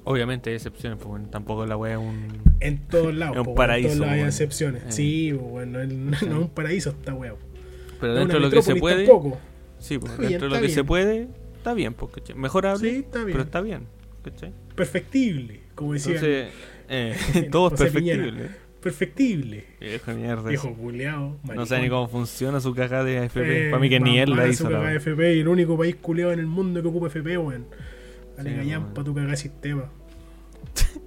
Obviamente hay excepciones, pues bueno, tampoco la wea es un... En todos lados, Es un weón, paraíso, En todos lados hay excepciones. Eh. Sí, pues, weón, no, es- un paraíso esta weá. po. Pero No dentro de lo que se puede... tampoco. Sí, pues, bien, dentro de lo que bien. se puede, está bien, pues, ¿cachai? Mejorable, Sí, está bien. pero está bien, ¿cachai? Perfectible, como decía. Entonces, eh, todo es perfectible. Perfectible. Viejo mierda. Viejo culeado. no sé ni cómo funciona su caja de AFP. Para mí que Eh, ni él la hizo. la Su wea. FP y el único país culeado en el mundo que ocupa FP, weón. Dale Sí, gallampa weón. tu cagá sistema.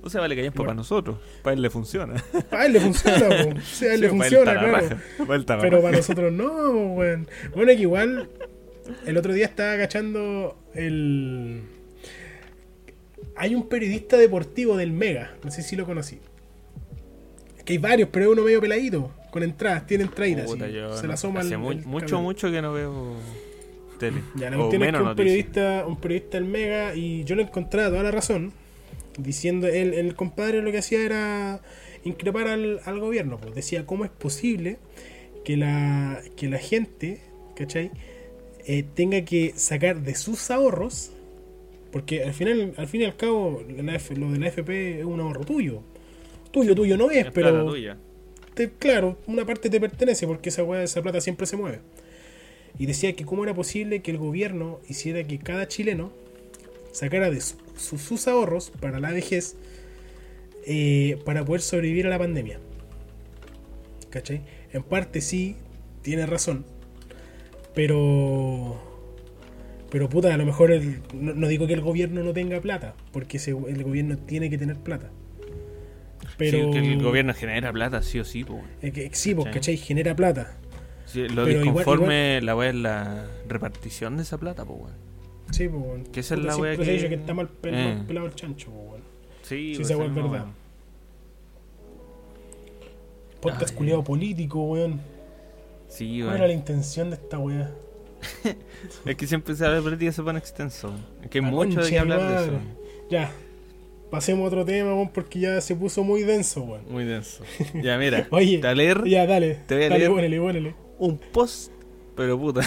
O sea, vale que hay para Bueno. nosotros. Para él le funciona. A él le funciona, po. O sea, a él le Sí, para funciona, claro. raja. Para Pero para nosotros no, weón. Bueno, que igual el otro día estaba agachando el. Hay un periodista deportivo del Mega, no sé si lo conocí. Que hay varios, pero es uno medio peladito, con entradas, tiene entradas. Se la asoma hace al mucho, mucho que no veo tele. Ya, la o cuestión es que un periodista, un periodista del Mega, y yo le encontraba toda la razón, diciendo, el, el compadre lo que hacía era increpar al, al gobierno, pues decía, ¿cómo es posible que la, que la gente, ¿cachai? Eh, tenga que sacar de sus ahorros Porque al final, al fin y al cabo, la F- lo de la FP es un ahorro tuyo. Tuyo, tuyo no es, Es plata pero tuya. te- claro, una parte te pertenece porque esa weá, esa plata siempre se mueve. Y decía que cómo era posible que el gobierno hiciera que cada chileno sacara de su- su- sus ahorros para la vejez eh, para poder sobrevivir a la pandemia. ¿Cachai? En parte sí, tiene razón. Pero... Pero puta, a lo mejor el- no, no digo que el gobierno no tenga plata, porque ese- el gobierno tiene que tener plata. Pero... Sí, que el gobierno genera plata, sí o sí, po. Eh, que- sí, pues, ¿Cachai? ¿cachai? Genera plata. Sí, lo Pero igual- disconforme la weá es la repartición de esa plata, weón. Sí, pues, weón. Que esa es la wea que- que está mal, pel- Eh. mal pelado el chancho, pues. Sí, Sí, pues, esa es no, verdad. Podcast Ay. culiado político, weón. Sí, ¿Cuál era la intención de esta weá? Es que siempre se habla de política se pone extenso. Es que hay mucho de qué hablar madre. de eso. Ya. Pasemos a otro tema, weón, porque ya se puso muy denso, weón. Muy denso. Ya, mira. Oye, te voy a leer Ya, dale. te voy a dale, leer- ponele, ponele. un post, pero puta.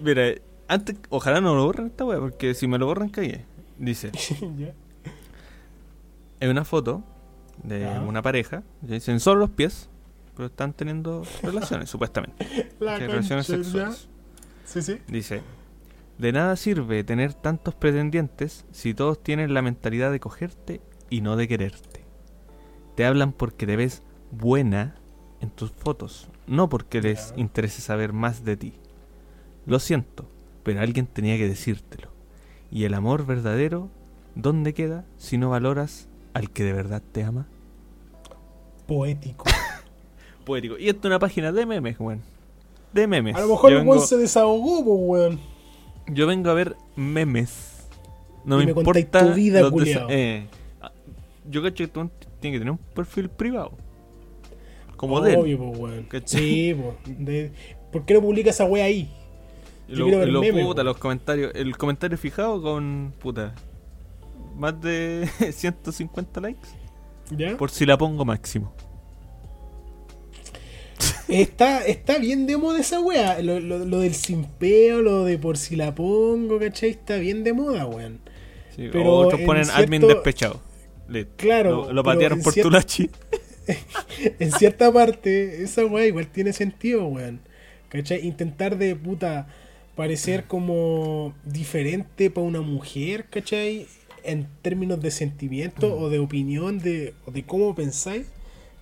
mira, antes, ojalá no lo borren esta weá, porque si me lo borran, cagué. Dice, ya. es una foto de una pareja, dicen solo los pies, pero están teniendo relaciones, supuestamente. La relaciones sexuales. Sí, sí. Dice, de nada sirve tener tantos pretendientes si todos tienen la mentalidad de cogerte y no de quererte. Te hablan porque te ves buena en tus fotos, no porque les interese saber más de ti. Lo siento, pero alguien tenía que decírtelo. Y el amor verdadero, ¿dónde queda si no valoras al que de verdad te ama? Poético. Poético. Y esto es una página de memes, weón. De memes. A lo mejor el vengo, se desahogó, pues, weón. Yo vengo a ver memes. No Y me me importa. tu vida, eh, yo cacho que tú tienes que tener un perfil privado. Como de él. Obvio, pues, weón. Sí. De- ¿Por qué no publica esa wea ahí? Yo lo, ver lo memes, puta, los comentarios. El comentario fijado con puta. Más de 150 likes. ¿Ya? Por si la pongo máximo. Está, está bien de moda esa wea. Lo, lo, lo del simpeo, lo de por si la pongo, ¿cachai? Está bien de moda, weón. Sí, Pero otros en ponen cierto- admin despechado. Claro, Lo, lo patearon por cier- tu lachi. En cierta parte, esa wea igual tiene sentido, weón. ¿Cachai? Intentar de puta parecer como diferente para una mujer, ¿cachai? En términos de sentimiento o de opinión de, o de cómo pensáis,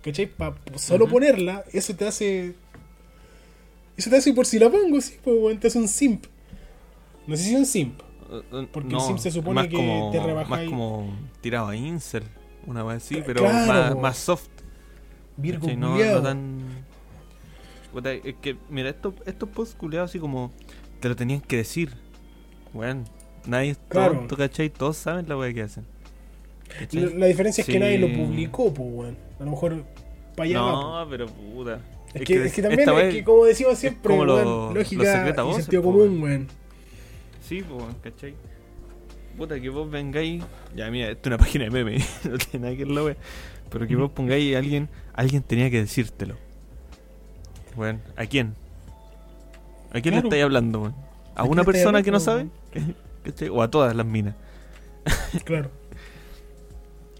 ¿cachai? Pa solo Ujú. ponerla, eso te hace. Eso te hace por si la pongo, sí, pues, weón, te hace un simp. No sé si es un simp. Porque el sim se supone que como, te rebaja Más como tirado a incel. Una vez así, pero Claro, más, más soft. Virgo no, no tan. Es que, mira, estos, estos posts culiados así como. Te lo tenían que decir. Weón. Nadie es Claro. tonto, ¿cachai? Todos saben la weá que hacen. La, la diferencia es que nadie lo publicó, pues, weón. A lo mejor para allá va, po. No, pero puta. Es que, es que también, es que como decimos siempre, como weón, los lógica y voces, sentido común, weón. Sí, pues, ¿cachai? Puta, que vos vengáis. Ya, mira, esto es una página de meme, no tiene nada que ver la wea. Pero que vos pongáis a alguien, alguien tenía que decírtelo. Bueno, ¿a quién? ¿A quién le estáis hablando, weón? ¿A ¿A quién una persona que no sabe? ¿O a todas las minas? Claro.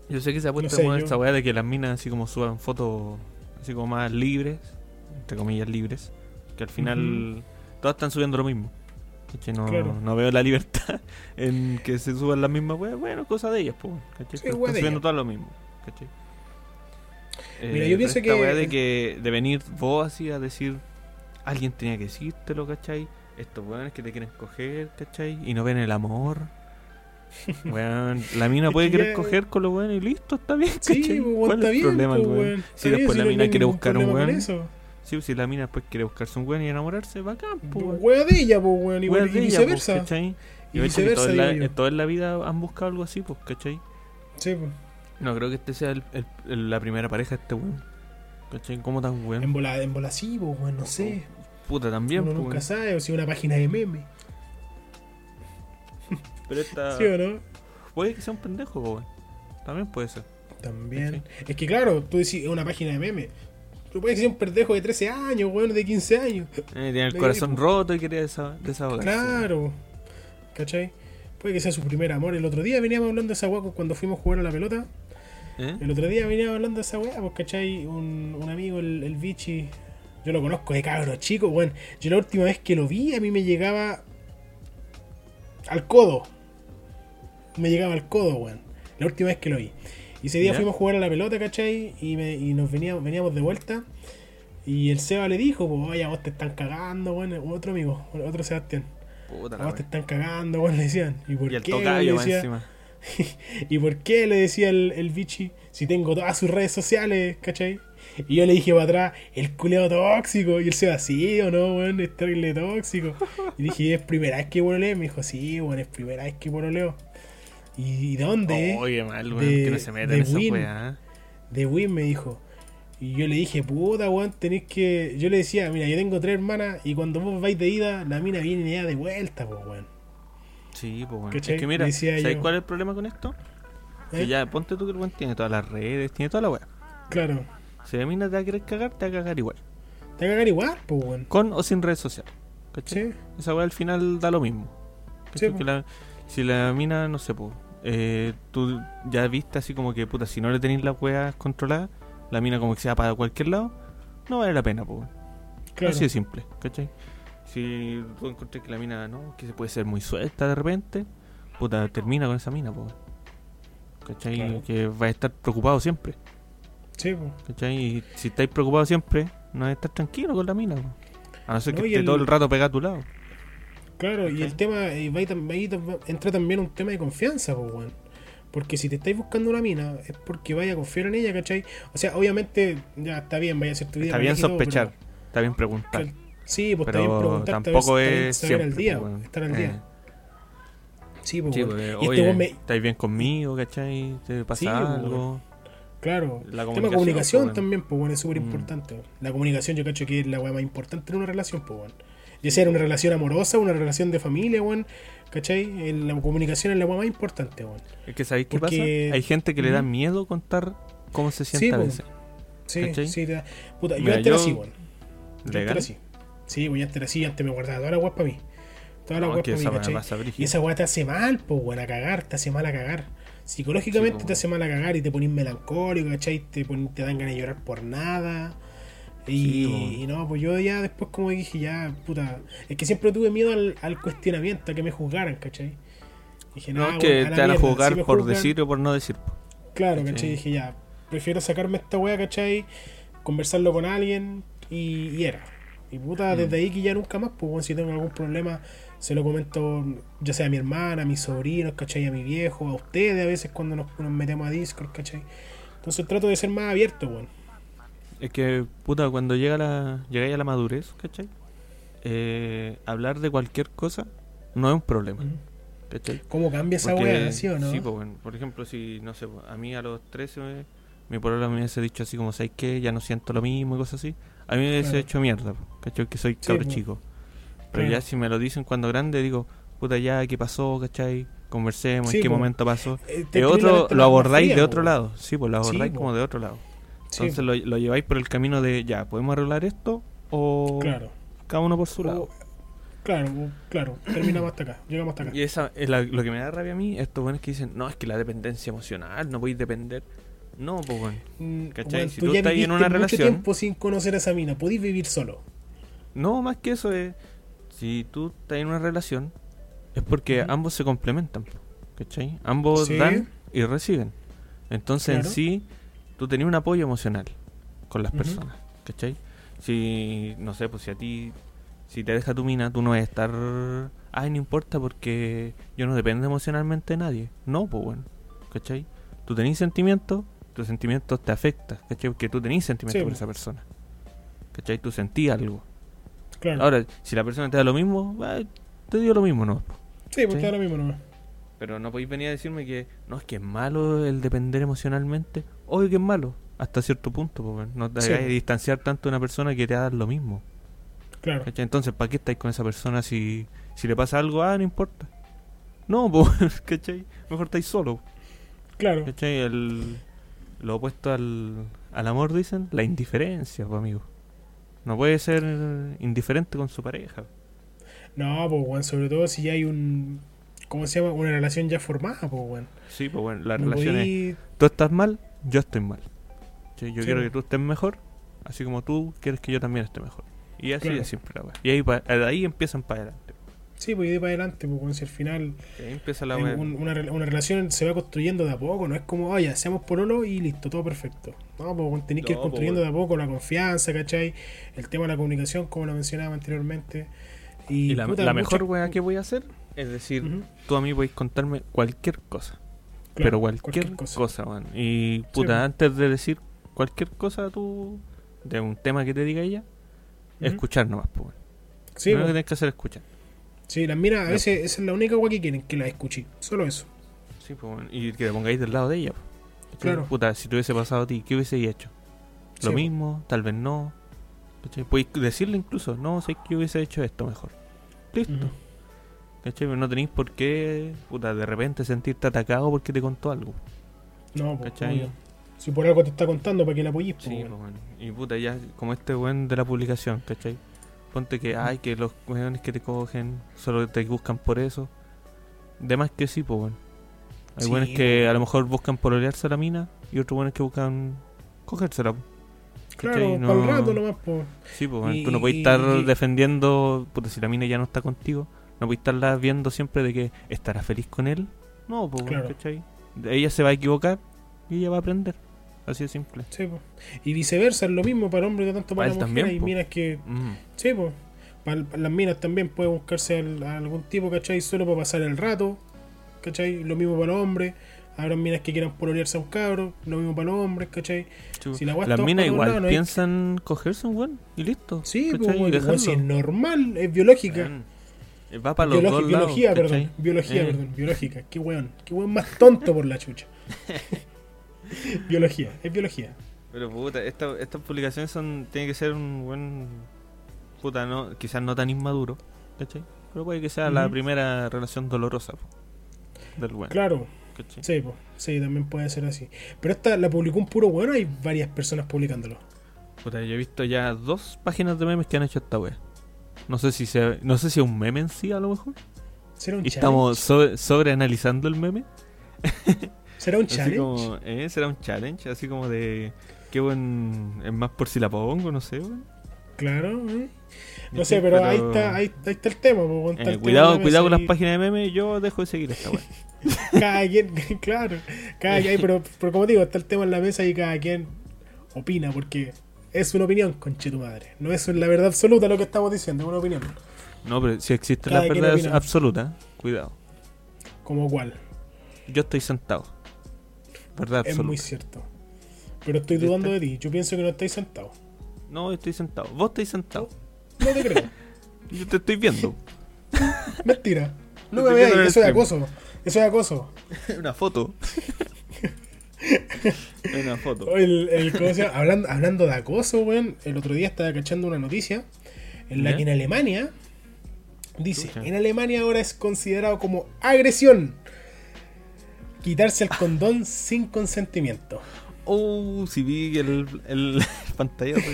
Yo sé que se ha puesto sé, yo- esta weá de que las minas así como suban fotos así como más libres, entre comillas libres, que al final todas están subiendo lo mismo. ¿Cachai? No, Claro. no veo la libertad en que se suban las mismas weas. Bueno, cosa de ellas, pues. Sí, están subiendo todo lo mismo. ¿cachai? Mira, Eh, yo pienso esta que- weá de que de venir vos así a decir alguien tenía que decírtelo, ¿cachai? Estos weones que te quieren coger, ¿cachai? Y no ven el amor. La mina puede que querer coger con los weones y listo, está bien, Sí, pues, ¿Cuál está es el bien, problema, pues. Si después la mina quiere buscar un weón. Sí, si la mina después quiere buscarse un weón y enamorarse, bacán, pues. weón. Wea de ella, pues, weón. Y de ella, viceversa. pues, ¿cachai? Y viceversa, en, la, digo yo. en toda la vida han buscado algo así, pues, ¿cachai? Sí, pues. No creo que este sea el- el- el- la primera pareja de este weón. ¿Cachai? ¿Cómo tan weón? En bola, en bola sí, pues, weón, no sé. Puta, también, Uno pues, nunca sabe, o si una página de meme. Pero esta. ¿Sí o no? Puede que sea un pendejo, weón. También puede ser. También. Es que claro, tú decís, es una página de meme. Pero puede que sea un pendejo de 13 años, weón, de 15 años. Eh, tiene el corazón roto y quería desa- desahogarse. Claro. ¿Cachai? Puede que sea su primer amor. El otro día veníamos hablando de esa weá cuando fuimos a jugar a la pelota. ¿Eh? El otro día veníamos hablando de esa weá, pues cachai, un, un amigo, el, el Vichy, yo lo conozco de cabro chico, weón. Yo la última vez que lo vi, a mí me llegaba al codo. Me llegaba al codo, weón. La última vez que lo vi. Y ese día fuimos a jugar a la pelota, ¿cachai? Y, me, y nos veníamos, veníamos de vuelta. Y el Seba le dijo, pues, oye, a vos te están cagando, weón. Otro amigo, otro Sebastián. Puta A vos te están cagando, weón, le decían. ¿Y por Y el qué? Le decía. ¿Y por qué? Le decía el, el bichi, si tengo todas sus redes sociales, ¿cachai? Y yo le dije para atrás, el culeo tóxico. Y él se va, sí o no, weón, es terrible tóxico. Y dije, ¿es primera vez que pololeo? Me dijo, sí, weón, es primera vez que pololeo. ¿Y de dónde? Oye, mal, weón, de- que no se meta en esa weá. De Win me dijo. Y yo le dije, puta, weón, tenéis que. Yo le decía, mira, yo tengo tres hermanas y cuando vos vais de ida, la mina viene ya de vuelta, pues, weón. Sí, pues bueno. ¿Cachai? Es que mira, ¿sabes yo. cuál es el problema con esto? ¿Eh? Que ya, ponte tú que el weón tiene todas las redes, tiene toda la weá. Claro. Si la mina te va a querer cagar, te va a cagar igual. Te va a cagar igual, pues, weón. Con o sin redes sociales. ¿Cachai? Sí, Esa weá al final da lo mismo. Sí. Que la- si la mina, no sé, pues, eh, tú ya viste así como que, puta, si no le tenéis las weas controladas, la mina como que se va para cualquier lado, no vale la pena, pues. claro. Así de simple, ¿cachai? Si tú encontrás que la mina, ¿no? Que se puede ser muy suelta de repente, puta, termina con esa mina, pues. ¿Cachai? Claro. Que va a estar preocupado siempre, Sí, pues. ¿cachai? Y si estáis preocupados siempre, no vas a estar tranquilo con la mina, po. A no ser que No, esté el- todo el rato pegado a tu lado. Claro, y el tema, y va ahí, entra también un tema de confianza, pues, weón. Porque si te estáis buscando una mina, es porque vaya a confiar en ella, ¿cachai? O sea, obviamente, ya está bien, vaya a hacer tu vida. Está bien sospechar, pero- está bien preguntar. que- sí, pues está bien preguntar, tampoco es saber siempre, al día, po, weón. estar al Eh. día. Sí, pues, Sí, Y este me- ¿estáis bien conmigo, cachai? ¿Te pasa Sí, algo? Claro, La el tema comunicación, de comunicación pues, también, pues bueno, es súper Mm. importante. La comunicación yo cacho que es la weá más importante en una relación, pues bueno. Ya sea en una relación amorosa, una relación de familia, weón, ¿cachai? En La comunicación es la más importante, weón. Es que ¿sabéis qué pasa? Hay gente que le da miedo contar cómo se Sí, siente a po. veces. Sí, ¿Cachai? sí, te da- puta, yo antes era así, weón. Yo antes era así. Sí, pues yo antes era así, antes me guardaba toda la weá para mí. Toda la No, que para mí, ¿cachai? Y esa weá te hace mal, pues, weón, a cagar, te hace mal a cagar. Psicológicamente Sí, te hace mal a cagar y te pones melancólico, ¿cachai? Te, pon- te dan ganas de llorar por nada. Y, Sí, po. y no, pues yo ya después como dije, ya, puta, es que siempre tuve miedo al, al cuestionamiento, a que me juzgaran, ¿cachai? Dije, No, "Nah, es que te van a juzgar si por juzgan- decir o por no decir. Claro, ¿cachai? ¿cachai? Dije, ya, prefiero sacarme esta wea, ¿cachai? Conversarlo con alguien y, y era. Y puta, Mm. desde ahí que ya nunca más, pues bueno, si tengo algún problema, se lo comento ya sea a mi hermana, a mis sobrinos, ¿cachai? A mi viejo, a ustedes a veces cuando nos, nos metemos a Discord, ¿cachai? Entonces trato de ser más abierto, weón. Es que, puta, cuando llega la, llegáis a la madurez, ¿cachai? Eh, hablar de cualquier cosa no es un problema, ¿cachai? ¿Cómo cambia esa wea, sí o no? Sí, pues, bueno, por ejemplo, si, no sé, a mí a los 13 me- mi polola me hubiese dicho así como, ¿sabes qué? Ya no siento lo mismo y cosas así. A mí me hubiese Claro. hecho mierda, ¿cachai? Que soy Sí, cabro chico. Pero Claro. ya si me lo dicen cuando grande, digo, puta, ya, ¿qué pasó, cachai? Conversemos, Sí, en qué momento pasó. Eh, escribe la otro lo abordáis fría, de otro lado. Sí, pues lo Sí, abordáis po. como de otro lado. Sí, Entonces lo, lo lleváis por el camino de, ya, ¿podemos arreglar esto? O claro. cada uno por su lado. claro, o- claro. Terminamos hasta acá, llegamos hasta acá. Y esa es la- lo que me da rabia a mí, estos buenos que dicen, no, es que la dependencia emocional, no podéis depender. No, pues bueno. ¿Cachai? Si tú tú estás en una relación- tiempo sin conocer a esa mina, podís vivir solo. No, más que eso es, si tú estás en una relación, es porque ambos se complementan, ¿cachai? Ambos Sí. dan y reciben. Entonces Claro. en sí, tú tenías un apoyo emocional con las Ujú. personas, ¿cachai? Si, no sé, pues si a ti, si te deja tu mina, tú no vas a estar, ay, no importa porque yo no dependo emocionalmente de nadie. No, pues bueno, ¿cachai? Tú tenés sentimientos, tus sentimientos te afectan, ¿cachai? Porque tú tenés sentimientos Sí, por po. esa persona, ¿cachai? Tú sentís algo. Claro. Ahora, si la persona te da lo mismo, te dio lo mismo, ¿no? sí, porque sí. ahora mismo no. Pero no podéis venir a decirme que no es que es malo el depender emocionalmente. Obvio que es malo, hasta cierto punto. po, weón. no te Sí, hagáis distanciar tanto de una persona que te va a dar lo mismo. Claro. ¿cachai? Entonces, ¿para qué estáis con esa persona si, si le pasa algo? Ah, no importa. No, pues, ¿cachai? Mejor estáis solo. Claro. ¿cachai? El, lo opuesto al, al amor, dicen, la indiferencia, pues, amigo. No puede ser indiferente con su pareja. No, pues, weón, sobre todo si ya hay un, ¿cómo se llama? Una relación ya formada, pues, weón. Sí, pues bueno, la No relación es, tú estás mal, yo estoy mal. Sí, yo Sí, quiero que tú estés mejor, así como tú quieres que yo también esté mejor. Y así Claro. es siempre la weá. Y ahí, pa- de ahí empiezan para adelante. Sí, pues y de para adelante, pues, weón, si al final ahí empieza la un- una, una relación se va construyendo de a poco, no es como, oye, seamos pololo y listo, todo perfecto. No, pues tenés que ir pues, construyendo de a poco la confianza, ¿cachai? El tema de la comunicación, como lo mencionaba anteriormente. Y, Y la, puta, la muchas- mejor weá que voy a hacer es decir, Ujú, tú a mí podéis contarme cualquier cosa. claro, pero cualquier, cosa, weón. Y puta, antes de decir cualquier cosa tú, de un tema que te diga ella, Ujú. escuchar nomás, pues. Sí, Lo único pues, que tienes que hacer es escuchar. sí, las minas a veces esa es la única weá que quieren, que la escuché. Solo eso. Sí, pues. Y que te pongáis del lado de ella. ¿Cachai? Claro. Puta, si te hubiese pasado a ti, ¿qué hubiese hecho? Lo mismo, tal vez no. Podéis decirle incluso, no, sé que hubiese hecho esto mejor. Listo. ¿Cachai? Pero no tenéis por qué, puta, de repente sentirte atacado porque te contó algo. No, pues. Si por algo te está contando, para que la apoyes, pues, Sí, pues, bueno. Y puta, ya como este weón de la publicación, ¿cachai? Ponte que, ay, que los weones que te cogen solo te buscan por eso. De más que sí, pues, bueno. Hay Sí, weones que a lo mejor buscan pololearse a la mina y otros weones que buscan cogérsela. Claro, ¿cachai? para el No- rato nomás, pues. Sí, pues, bueno, Y- tú no puedes estar y- defendiendo, puta, si la mina ya no está contigo, no puedes estarla viendo siempre de que estará feliz con él. No, pues, bueno, Claro. ¿cachai? Ella se va a equivocar y ella va a aprender. Así de simple. Sí, po. Y viceversa, es lo mismo para el hombre que tanto para Para la él mujer. también, Hay po. minas que. Mm. Sí, pues. Para, para las minas también puede buscarse al- a algún tipo, ¿cachai? Solo para pasar el rato, ¿cachai? Lo mismo para los hombres. Habrá minas que quieran pololearse a un cabro, lo mismo para los hombres, ¿cachai? Si la Las minas igual no piensan cogerse un weón y listo. Sí, pues. Y bueno, si es normal, es biológica. Va para los Biologi- dos lados. biología, ¿cachai? perdón. Biología, Eh. perdón. Biológica. Qué weón. Qué weón más tonto por la chucha. biología, es biología. Pero puta, esta- estas publicaciones son tiene que ser un buen puta, no, quizás no tan inmaduro, ¿cachai? Pero puede que sea la primera relación dolorosa po, del weón. Claro, ¿cachai? sí, po. sí, también puede ser así. Pero esta la publicó un puro weón, hay varias personas publicándolo. Puta, yo he visto ya dos páginas de memes que han hecho esta wea. No sé si sea, no sé si es un meme en sí a lo mejor. ¿Será un Y estamos sobre, sobre analizando el meme. challenge? ¿Será un challenge? como, eh, será un challenge, así como de qué buen es más por si la pongo, no sé, weón. Claro, ¿eh? No sé, pero, ahí está ahí, ahí está el tema. está Eh, el cuidado, cuidado con las páginas de memes, yo dejo de seguir esta ahí. Cada quien, claro, cada quien, pero, pero como digo, está el tema en la mesa y cada quien opina, porque es una opinión, conche tu madre. No es la verdad absoluta lo que estamos diciendo, es una opinión. No, pero si existe Cada la verdad absoluta, cuidado. Como cual. Yo estoy sentado. Verdad Es absoluta. muy cierto. Pero estoy dudando de ti. Yo pienso que no estáis sentado. No, estoy sentado. Vos estáis sentado. No te creo. Yo te estoy viendo. Mentira. No me veáis. Eso es acoso. Eso es acoso. Una foto. Una foto. El, hablando, hablando de acoso, weón. El otro día estaba cachando una noticia en la ¿Ya? que en Alemania dice. En Alemania ahora es considerado como agresión quitarse el condón sin consentimiento. Oh, si vi el, el pantallazo.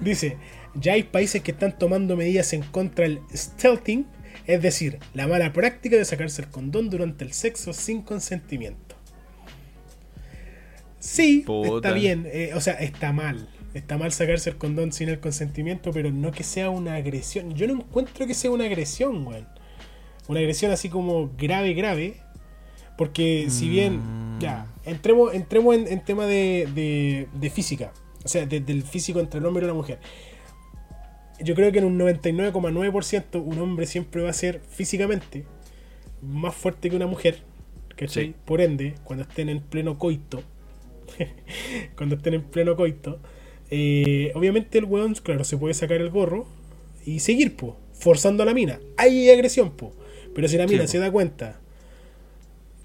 Dice, ya hay países que están tomando medidas en contra del stealthing, es decir, la mala práctica de sacarse el condón durante el sexo sin consentimiento. Sí, Puta. está bien, eh, o sea, está mal. Está mal sacarse el condón sin el consentimiento, pero no que sea una agresión. Yo no encuentro que sea una agresión, weón. Una agresión así como grave, grave. Porque si bien, Mm. ya, entremos, entremos en, en tema de, de- de física. O sea, de- del físico entre el hombre y la mujer. Yo creo que en un 99,9% un hombre siempre va a ser físicamente más fuerte que una mujer. ¿Cachai? Sí. Por ende, cuando estén en pleno coito, cuando estén en pleno coito, eh, obviamente el weón, claro, se puede sacar el gorro y seguir, po, forzando a la mina. Ahí hay agresión, po. Pero si la mina po. se da cuenta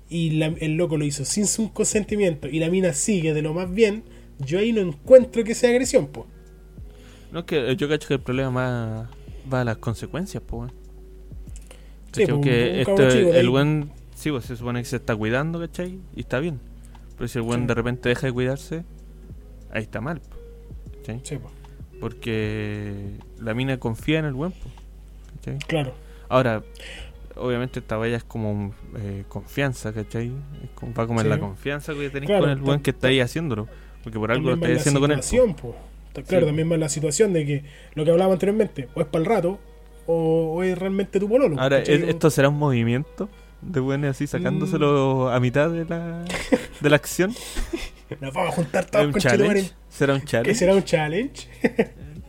y la- el loco lo hizo sin su consentimiento y la mina sigue de lo más bien, yo ahí no encuentro que sea agresión, po. No, es que yo cacho que el problema más va a las consecuencias, weón. Sí, que un este- el buen, sí, pues se supone que se está cuidando, ¿cachai? Y está bien. Pero si el buen Sí. de repente deja de cuidarse, ahí está mal. Sí, po. Porque la mina confía en el ¿cachai? Claro. Ahora, obviamente esta valla es como eh, confianza, ¿cachai? Es como, va como en Sí. la confianza que tenéis Claro, con el buen ta- que está ahí haciéndolo. Porque por algo lo estáis haciendo con él. po. Claro, Sí. también va en la situación de que lo que hablaba anteriormente, o es para el rato, o, o es realmente tu pololo. Ahora, ¿cachai? ¿es- ¿esto será un movimiento de buenos así sacándoselo Mm. a mitad de la, de la acción? Nos vamos a juntar ¿Es todos con challenge? ¿Será un ¿Qué challenge? será un challenge?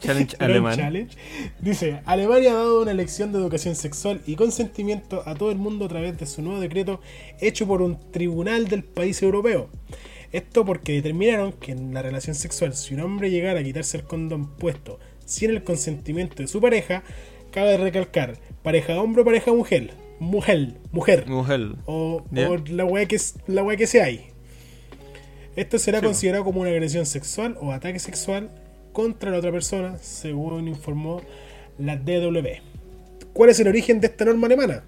Challenge ¿Será un alemán. challenge? Dice, Alemania ha dado una lección de educación sexual y consentimiento a todo el mundo a través de su nuevo decreto hecho por un tribunal del país europeo. Esto porque determinaron que en la relación sexual, si un hombre llegara a quitarse el condón puesto sin el consentimiento de su pareja, cabe recalcar, pareja hombre o pareja mujer, mujer, mujer, Mujer. o, Ya. o la weá que, la weá que sea ahí. Esto será Sí, considerado como una agresión sexual o ataque sexual contra la otra persona, según informó la DW. ¿Cuál es el origen de esta norma alemana?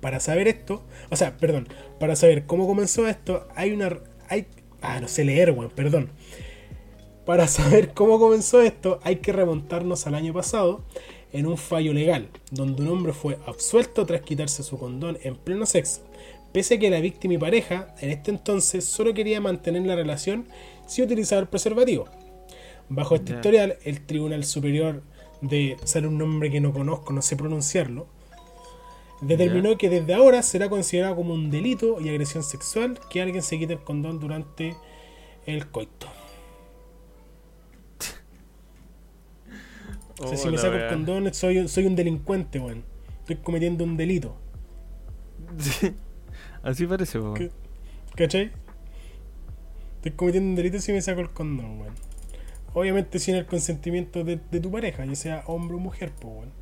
Para saber esto, o sea, perdón, para saber cómo comenzó esto, hay una. Hay, ah, no sé leer, weón, perdón. Para saber cómo comenzó esto, hay que remontarnos al año pasado en un fallo legal, donde un hombre fue absuelto tras quitarse su condón en pleno sexo, pese a que la víctima y pareja en este entonces solo quería mantener la relación sin utilizar el preservativo. Bajo este historial, el Tribunal Superior de sale un nombre que no conozco, no sé pronunciarlo, determinó que desde ahora será considerado como un delito y agresión sexual que alguien se quite el condón durante el coito. O sea, si me saco el condón, soy, soy un delincuente, weón. Estoy cometiendo un delito. Sí. Así parece. ¿Qué? ¿Cachai? Estoy cometiendo un delito si me saco el condón, weón. Obviamente sin el consentimiento de, de tu pareja, ya sea hombre o mujer, pues, weón.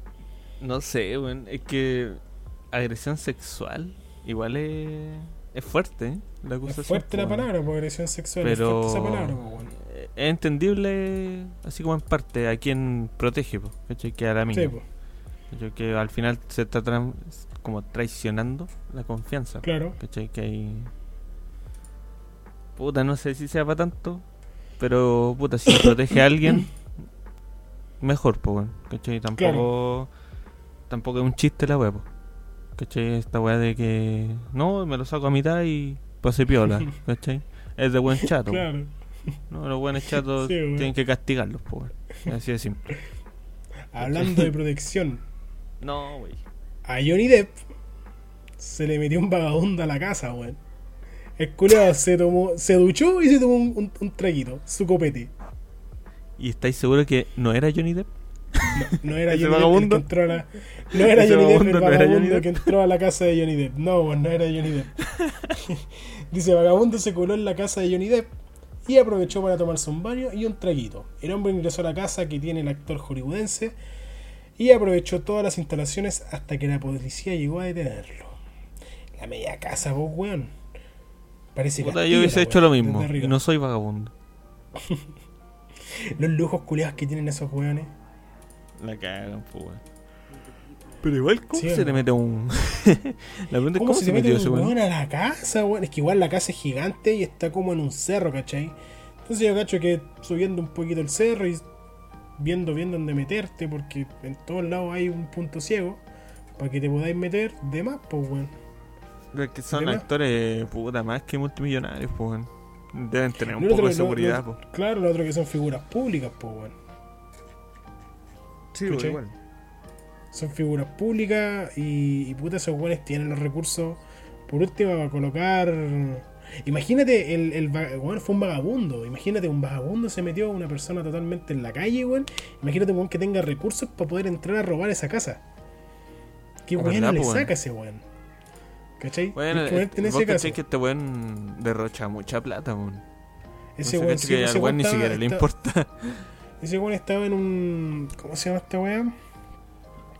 No sé, weón. Es que agresión sexual igual es, es fuerte, ¿eh? La Es acusación, fuerte la weón. palabra, por agresión sexual. Pero Es fuerte esa palabra, pues, weón. Es entendible, así como en parte, a quien protege, po. Que a la. Sí, ¿cachai? Que al final se está tran- como traicionando la confianza. claro. ¿Cachai? Que hay. Puta, no sé si sea para tanto. Pero, puta, si protege a alguien, mejor, pues. ¿Cachai? Tampoco. Tampoco es un chiste la weá, po. ¿cachai? Esta weá de que. No, me lo saco a mitad y pase piola, ¿cachai? Es de buen chato. po. Claro. No, los buenos chatos Sí, tienen que castigarlos, pues, weón. Así de simple. Hablando de protección, No, wey. a Johnny Depp se le metió un vagabundo a la casa, weón. El culiao se tomó, se duchó y se tomó un, un- un traguito, su copete. ¿Y estáis seguros que no era Johnny Depp? No, no era ¿Ese Johnny Depp que entró a la. No era ¿Ese Johnny Depp el vagabundo no era vagabundo Johnny Depp? que entró a la casa de Johnny Depp. No, weón, no era Johnny Depp. Dice, vagabundo se coló en la casa de Johnny Depp y aprovechó para tomarse un baño y un traguito. El hombre ingresó a la casa que tiene el actor hollywoodense y aprovechó todas las instalaciones hasta que la policía llegó a detenerlo. La media casa, vos, weón. Parece castillo yo hubiese hecho lo mismo. Y no soy vagabundo. Los lujos culiados que tienen esos weones. La cagan, pues, weón. Pero igual, ¿cómo Sí, se ¿o le no? mete un. la pregunta es ¿Cómo, se te mete metió un ese weón? a la casa, weón? Es que igual la casa es gigante y está como en un cerro, ¿cachai? Entonces yo cacho que subiendo un poquito el cerro y viendo bien dónde meterte, porque en todos lados hay un punto ciego, para que te podáis meter de más, pues, weón. Es que son ¿De más? actores, puta, más que multimillonarios, pues, weón. Deben tener un Lo poco otro- de lo- seguridad, lo- pues. Claro, lo otro que son figuras públicas, pues, weón. Sí, ¿cachai? igual. Son figuras públicas y, y puta, esos weones tienen los recursos, por último, para colocar. Imagínate, el, el weón fue un vagabundo. Imagínate, un vagabundo se metió a una persona totalmente en la calle, weón. Imagínate weón que tenga recursos para poder entrar a robar esa casa. ¿Qué weón le weón. saca ese weón? ¿Cachai? Bueno, Tienes que en eh, ese caso. que este weón derrocha mucha plata, weón. Ese No weón, sí, que ese al weón weón ni siquiera le importa. Ese weón estaba en un. ¿Cómo se llama esta weá?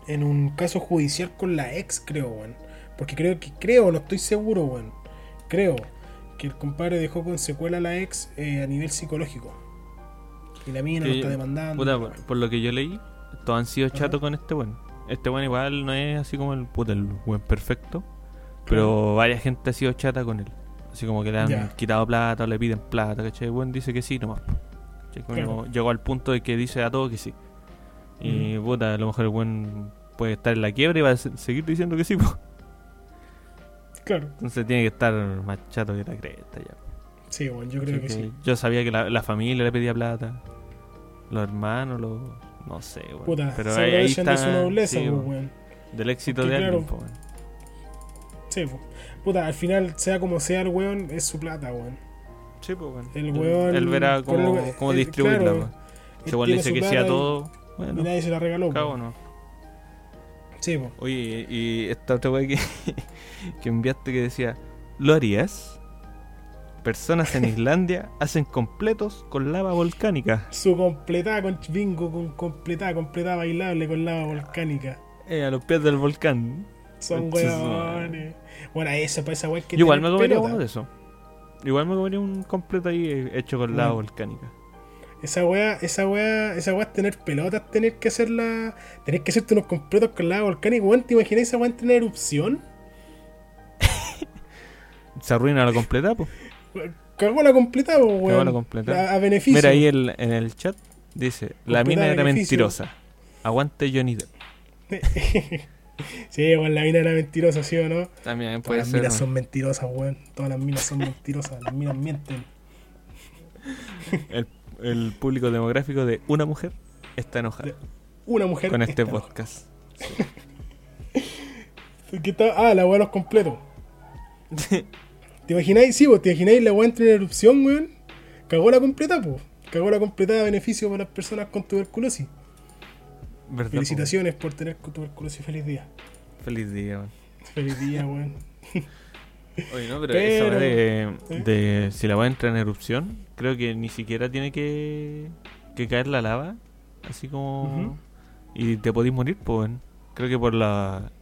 En un caso judicial con la ex, creo, weón. Porque creo que, creo, no estoy seguro, weón. Creo que el compadre dejó con secuela a la ex eh, a nivel psicológico. Y la mina Que lo está demandando. Puta, por, por lo que yo leí, todos han sido chatos con este weón. Este weón igual no es así como el puta, el weón perfecto. Pero varias gente ha sido chata con él. Así como que le han quitado plata o le piden plata, ¿cachai? El weón dice que sí nomás. Claro. Llegó al punto de que dice a todo que sí. Y puta, a lo mejor el weón puede estar en la quiebra y va a se- seguir diciendo que sí. po. Claro. Entonces tiene que estar más chato que la cresta ya. Sí, weón, yo creo Así que que sí. Yo sabía que la, la familia le pedía plata. Los hermanos, los... No sé, weón. Puta, Pero ahí, ahí aprovechan de está... su nobleza, sí, pues. Del éxito de alguien, claro, po, weón. Sí, pues. Puta, al final, sea como sea el weón, es su plata, weón. Sí, pues, weón. El weón- Él verá cómo, cómo él- distribuirla, claro, vuelve tiene dice que sea y- todo. Y Bueno, nadie se la regaló, cago, pues. no. Sí, pues. Oye, y esta otra weá que, que enviaste que decía: ¿Lo harías? Personas en Islandia hacen completos con lava volcánica. Su completada con bingo, con completada, completada bailable con lava volcánica. Eh, a los pies del volcán. Son weones. Bueno, eso, para esa weá que igual me comería uno de esos. Igual me comería un completo ahí eh, hecho con lava volcánica. Esa weá, esa weá, esa weá es tener pelotas, tener que hacerla. Tener que hacerte unos completos con lava volcánica, weón. ¿Te imaginas esa weá en tener erupción? Se arruina la completa, pues. Cagó la completa, po, weón. Cagó la completa. A, a beneficio. Mira ahí el- en el chat dice: La mina era beneficio. mentirosa. Aguante Johnny Depp. sí, weón, la mina era mentirosa, ¿sí o no? También Todas puede las ser. minas ¿no? son mentirosas, weón. Todas las minas son mentirosas. Las minas mienten. El, el público demográfico de una mujer está enojado Una mujer. con este podcast. ¿Qué tal? Ah, la weá los completos. ¿Te imagináis? Sí, vos te imagináis la weá entra en erupción, weón. Cagó la completa, pues. Cagó la completa de beneficio para las personas con tuberculosis. ¿Verdad, Felicitaciones por tener tuberculosis. Feliz día. Feliz día, weón. Feliz día, weón. Oye, no, pero, Pero- esa de, ¿eh? de si la va a entrar en erupción, creo que ni siquiera tiene que, que caer la lava, así como... Y te podís morir, pues. Creo que por la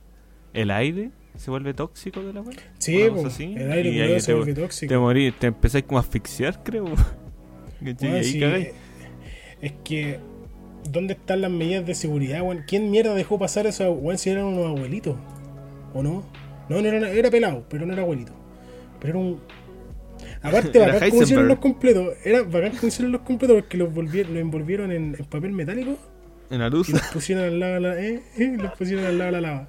el aire se vuelve tóxico de la weá. Sí, pues. así, El aire y ahí se te- vuelve Te tóxico. morís, te empezáis como a asfixiar, creo. Y ahí sí, Es que. ¿Dónde están las medidas de seguridad, weón? ¿Quién mierda dejó pasar eso, weón, si eran unos abuelitos? ¿O no? No, no era, era pelado, pero no era abuelito. Pero era un. Aparte, Era bacán como hicieron los completos. Era bacán como hicieron los completos porque los, volvieron, los envolvieron en, en papel metálico En la luz. y los pusieron al lado de la, eh, eh, los pusieron al lado de la lava.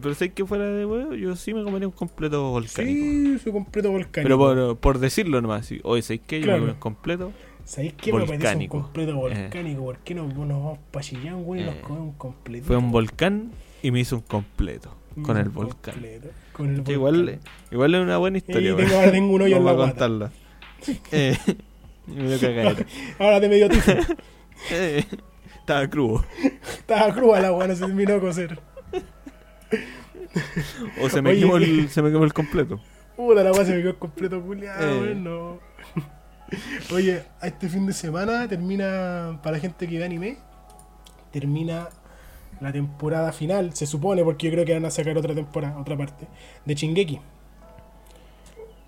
Pero sé que fuera de huevo, yo sí me comería un completo volcánico. Sí, su completo volcánico. Pero por, por decirlo nomás, sí. oye, ¿sabes qué? Yo Claro. me comí un completo. ¿Sabéis qué me parece un volcánico. completo volcánico? ¿Por qué no nos vamos para Chillán, güey, nos Eh, comemos un completo? Fue un volcán y me hizo un completo con el volcán. completo, Con el Que volcán. igual, igual es una buena historia. Tengo, ahora tengo un hoyo en la guata. contarla. Eh, me cagadera. Ahora te medio tifo. Eh, Estaba crudo. Estaba cruda la weá, no se terminó de coser. O se me, Oye. quemó el, se me quemó el completo. Puta la weá se me quedó completo culiado, Eh. no. Oye, este fin de semana termina, para la gente que ve anime, termina la temporada final, se supone, porque yo creo que van a sacar otra temporada, otra parte, de Chingeki.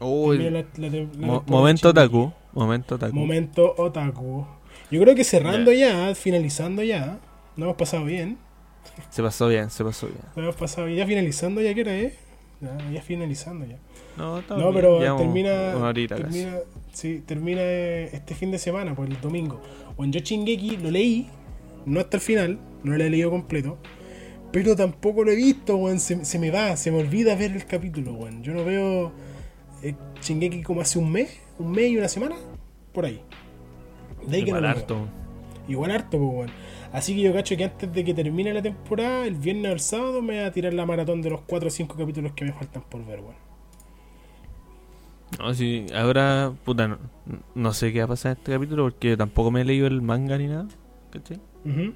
Oh, Termina la- la tem- la mo- temporada momento otaku. Momento otaku. Momento otaku. Yo creo que cerrando ya, finalizando ya, no hemos pasado bien. Se pasó bien, se pasó bien. No hemos pasado bien, ya finalizando ya, ¿qué hora es? Ya, ya finalizando ya. No, No, pero termina, Una horita casi. termina, sí, termina eh, este fin de semana, pues el domingo. Bueno, yo Chingeki lo leí, no hasta el final, no lo he leído completo, pero tampoco lo he visto, weón, se, se me va, se me olvida ver el capítulo, weón. Yo no veo eh, Shingeki como hace un mes, un mes y una semana, por ahí. De ahí que no Igual lo veo. harto. Igual harto, pues, weón. Así que yo cacho que antes de que termine la temporada, el viernes o el sábado, me voy a tirar la maratón de los 4 o 5 capítulos que me faltan por ver, weón. No, sí, ahora, puta, no, no sé qué va a pasar en este capítulo porque tampoco me he leído el manga ni nada, ¿cachai? Ujú.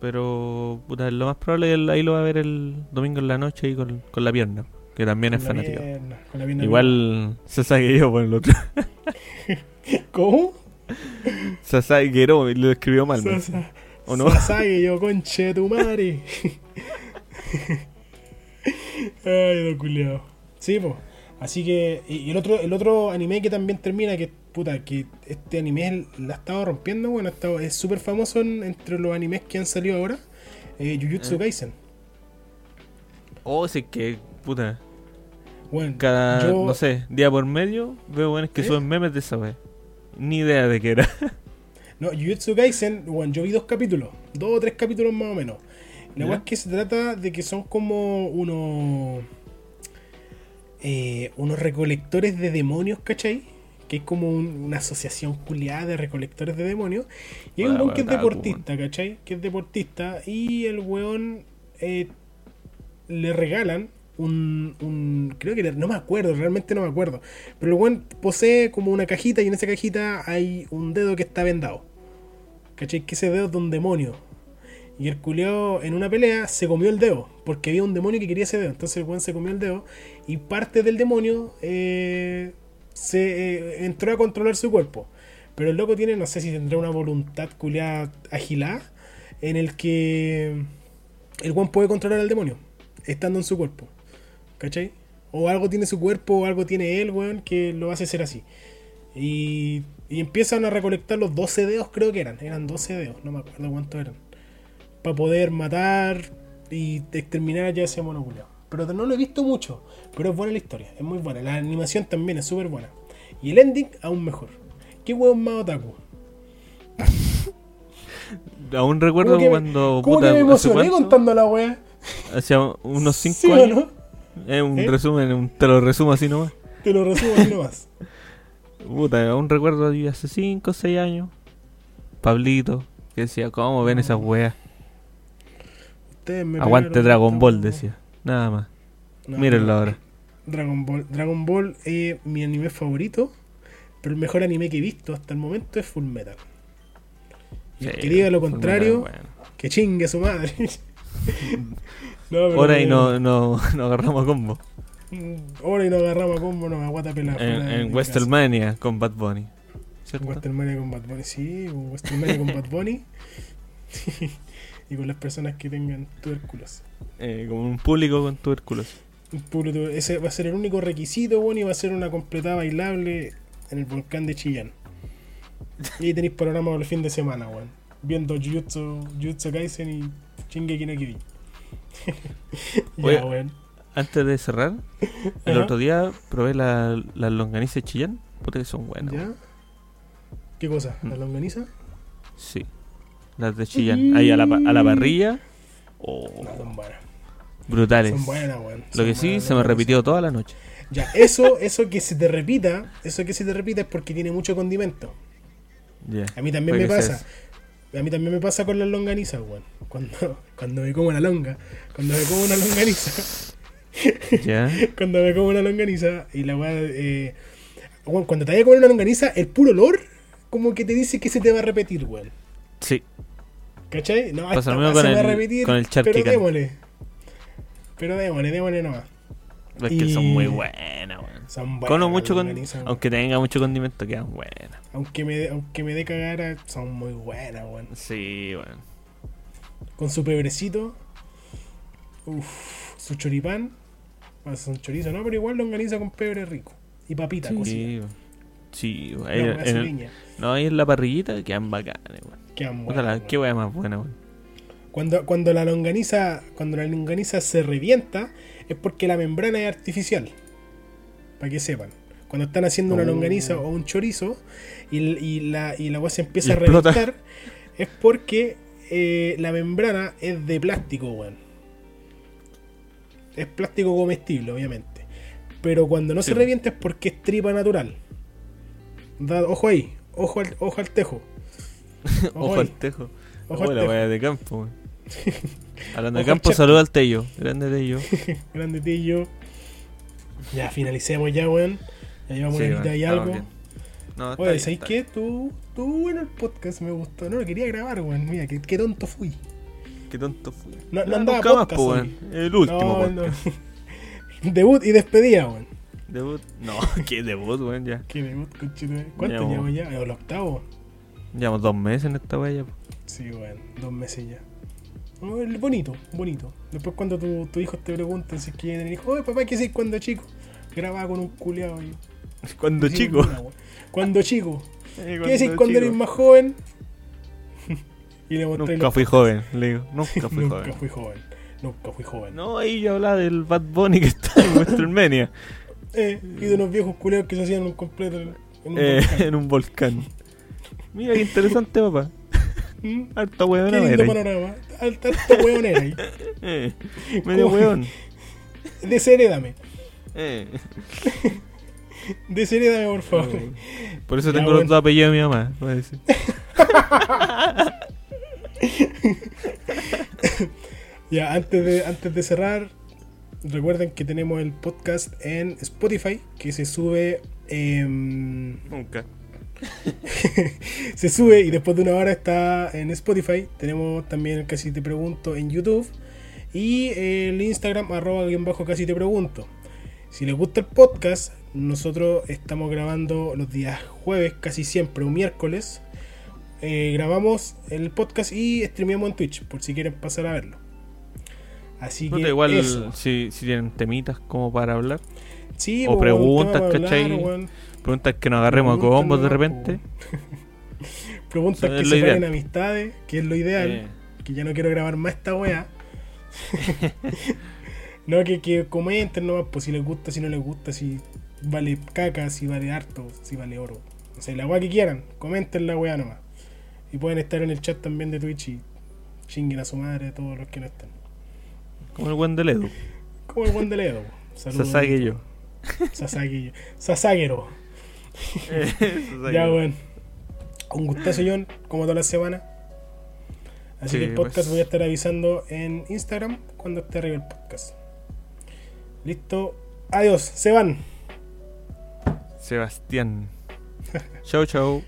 Pero, puta, lo más probable es que ahí lo va a ver el domingo en la noche ahí con, con la pierna, que también es Con fanático. pierna, con la pierna Igual Sasage yo por el otro. ¿Cómo? Sasage Gero, lo escribió mal, ¿no? Sasa- ¿O no? Sasage, yo conche de tu madre. Ay, do culiao. Sí, pues. Así que. Y el otro, el otro anime que también termina, que puta, que este anime la ha estado rompiendo, bueno, ha estado- es súper famoso en- entre los animes que han salido ahora. Eh, Jujutsu Eh. Kaisen. Oh, sí que, puta, Bueno, cada, yo- no sé, día por medio veo buenos que ¿Eh? suben memes de esa wea. Ni idea de qué era. No, Jujutsu Kaisen, bueno, yo vi dos capítulos, dos o tres capítulos más o menos. La verdad es que se trata de que son como unos. Eh, unos recolectores de demonios, ¿cachai? Que es como un- una asociación culiada de recolectores de demonios. Y hay un weón que es deportista, ¿cachai? Que es deportista. Y el weón eh, le regalan un, un- Creo que no me acuerdo, realmente no me acuerdo. Pero el weón posee como una cajita y en esa cajita hay un dedo que está vendado. ¿Cachai? Que ese dedo es de un demonio. Y el culeado en una pelea se comió el dedo. Porque había un demonio que quería ese dedo. Entonces el weón se comió el dedo. Y parte del demonio eh, se eh, entró a controlar su cuerpo. Pero el loco tiene, no sé si tendrá una voluntad culeada agilada. En el que el weón puede controlar al demonio. Estando en su cuerpo. ¿Cachai? O algo tiene su cuerpo o algo tiene él, weón, que lo hace ser así. Y, y empiezan a recolectar los 12 dedos, creo que eran. Eran 12 dedos, no me acuerdo cuántos eran. Para poder matar y exterminar ya ese mono. Pero no lo he visto mucho. Pero es buena la historia, es muy buena. La animación también es súper buena. Y el ending aún mejor. ¿Qué hueón más otaku? Aún recuerdo ¿Cómo que me- cuando. ¿Cómo puta, que me ¿hace emocioné contando la wea? Hacía unos 5 ¿Sí o años. no? Es un ¿Eh? resumen, un- te lo resumo así nomás. Te lo resumo así nomás. Puta, aún recuerdo hace 5 o 6 años. Pablito, que decía, ¿cómo ven esas weas? Ustedes me Aguante pegaron Dragon Ball, decía. Nada más. No, Mírenlo no. ahora. Dragon Ball. Dragon Ball es mi anime favorito. Pero el mejor anime que he visto hasta el momento es Full Metal. Y el Sí, que diga lo contrario, bueno. que chingue su madre. no, Ahora y eh, no, no, no agarramos a combo. mm, Ahora y no agarramos a combo, no me aguanta pelar. En, en mi Westelmania con Bad Bunny. ¿Cierto? Westelmania con Bad Bunny, sí, con Westelmania con Bad Bunny. y con las personas que tengan tuberculosis. Eh, como un público con tuberculosis. Un tu- Ese va a ser el único requisito, bueno, y va a ser una completada bailable en el volcán de Chillán. Y ahí tenéis para el fin de semana, weón. Viendo Jujutsu, Jujutsu Kaisen y Shingeki no Kyojin. Ya, weón. Antes de cerrar, el Ajá. otro día probé las la longaniza de Chillán. Puta que son buenas. ¿Ya? ¿Qué cosa? ¿La Mm. longaniza? Sí. Las de Chillán. Ahí a la, a la parrilla. Oh, No, son buenas. brutales. Son buenas, weón. Lo que sí, buenas, se me repitió toda la noche. Ya, eso, eso que se te repita, eso que se te repita es porque tiene mucho condimento. Ya. A mí también Puede me pasa. A mí también me pasa con las longanizas, weón. Cuando, cuando me como una longa, cuando me como una longaniza. Ya. cuando me como una longaniza y la weá, eh, cuando te vayas a comer una longaniza, el puro olor como que te dice que se te va a repetir, weón. Sí. ¿Cachai? No, Pasa lo mismo con se me va a el- repetir, con el pero démosle. Pero démosle, démosle nomás. Es que son muy buenas, weón. Son buenas Con mucho con, aunque tenga mucho condimento, quedan buenas. Aunque me, aunque me dé cagara, son muy buenas, weón. Sí, weón. Con su pebrecito. Uff, su choripán. Ah, son chorizo, ¿no? Pero igual longaniza con pebre rico. Y papita. Sí, weón. Sí, Ahí en el- no, ahí en la parrillita quedan bacanes, weón. Quedan Qué weá más buena, weón. Cuando, cuando la longaniza. Cuando la longaniza se revienta, es porque la membrana es artificial. Para que sepan. Cuando están haciendo una Oh. longaniza o un chorizo y, y la, y la se empieza Y a explota. reventar, es porque eh, la membrana es de plástico, weón. Es plástico comestible, obviamente. Pero cuando no Sí. se revienta es porque es tripa natural. Da- ojo ahí, ojo al, ojo al tejo. Ojo al tejo. Ojo Ojo la tejo. weá de campo. Hablando de Ojo campo, saludo al Tello. Grande Tello. Grande tillo. Ya finalicemos ya, weón. Ya llevamos Sí, una horita y algo. No, Oye, ¿sabes qué? Tú, tú, bueno, el podcast me gustó. No lo quería grabar, weón. Mira, qué, qué tonto fui. Qué tonto fui. No- no Ah, andaba más, podcast weón. El último no, podcast. no. Debut y despedida, weón. Debut. No, qué debut, weón, ya. ¿Qué debut, conchito? ¿Cuánto llevamos ya? ¿El octavo? Llevamos dos meses en esta po. Sí, weón. Dos meses ya. El bonito, bonito. Después cuando tu, tu hijo te pregunten si quieren tener hijo, oye papá, ¿qué haces cuando chico? Grababa con un culeado y. Cuando chico. una. Cuando chico. Eh, ¿Qué decís cuando eres más joven? y le mostré Nunca los- fui joven, le digo. Nunca fui Nunca joven. fui joven. Nunca fui joven. No, ahí yo hablaba del Bad Bunny que está en WrestleMania. Eh, y de unos viejos culeos que se hacían un completo en en un eh, volcán. en un volcán. Mira qué interesante, papá. ¿Mm? Harta weón Qué lindo panorama. Ahí. Eh, medio weón. Desherédame. Eh. Desherédame, por favor. Por eso Ya, tengo bueno. los dos apellidos de mi mamá. voy a decir. Ya, antes de, antes de cerrar, recuerden que tenemos el podcast en Spotify, que se sube. em, Nunca. se sube y después de una hora está en Spotify. Tenemos también el Casi Te Pregunto en YouTube. Y el Instagram, arroba guion bajo Casi Te Pregunto. Si les gusta el podcast, nosotros estamos grabando los días jueves, casi siempre, o miércoles. Eh, grabamos el podcast y streameamos en Twitch, por si quieren pasar a verlo. Así No que igual eso. si, si tienen temitas como para hablar. Sí, o po, preguntas, ¿cachai? Preguntas que nos agarremos a combos de repente. Preguntas que es lo separen ideal. amistades, que es lo ideal. Eh, Que ya no quiero grabar más esta wea. no, que, que comenten nomás, pues si les gusta, si no les gusta, si vale caca, si vale harto, si vale oro. O sea, la wea que quieran, comenten la wea nomás. Y pueden estar en el chat también de Twitch y chinguen a su madre todos los que no están. como el buen de Ledo. Como el buen de Ledo. Saludos. Sasage yo. Sasagi. Sasagero. Ya, bueno. Un gustazo, John, como toda la semana. Así Sí, que el podcast pues. voy a estar avisando en Instagram cuando esté arriba el podcast. Listo. Adiós. Se van. Sebastián. chau, chau.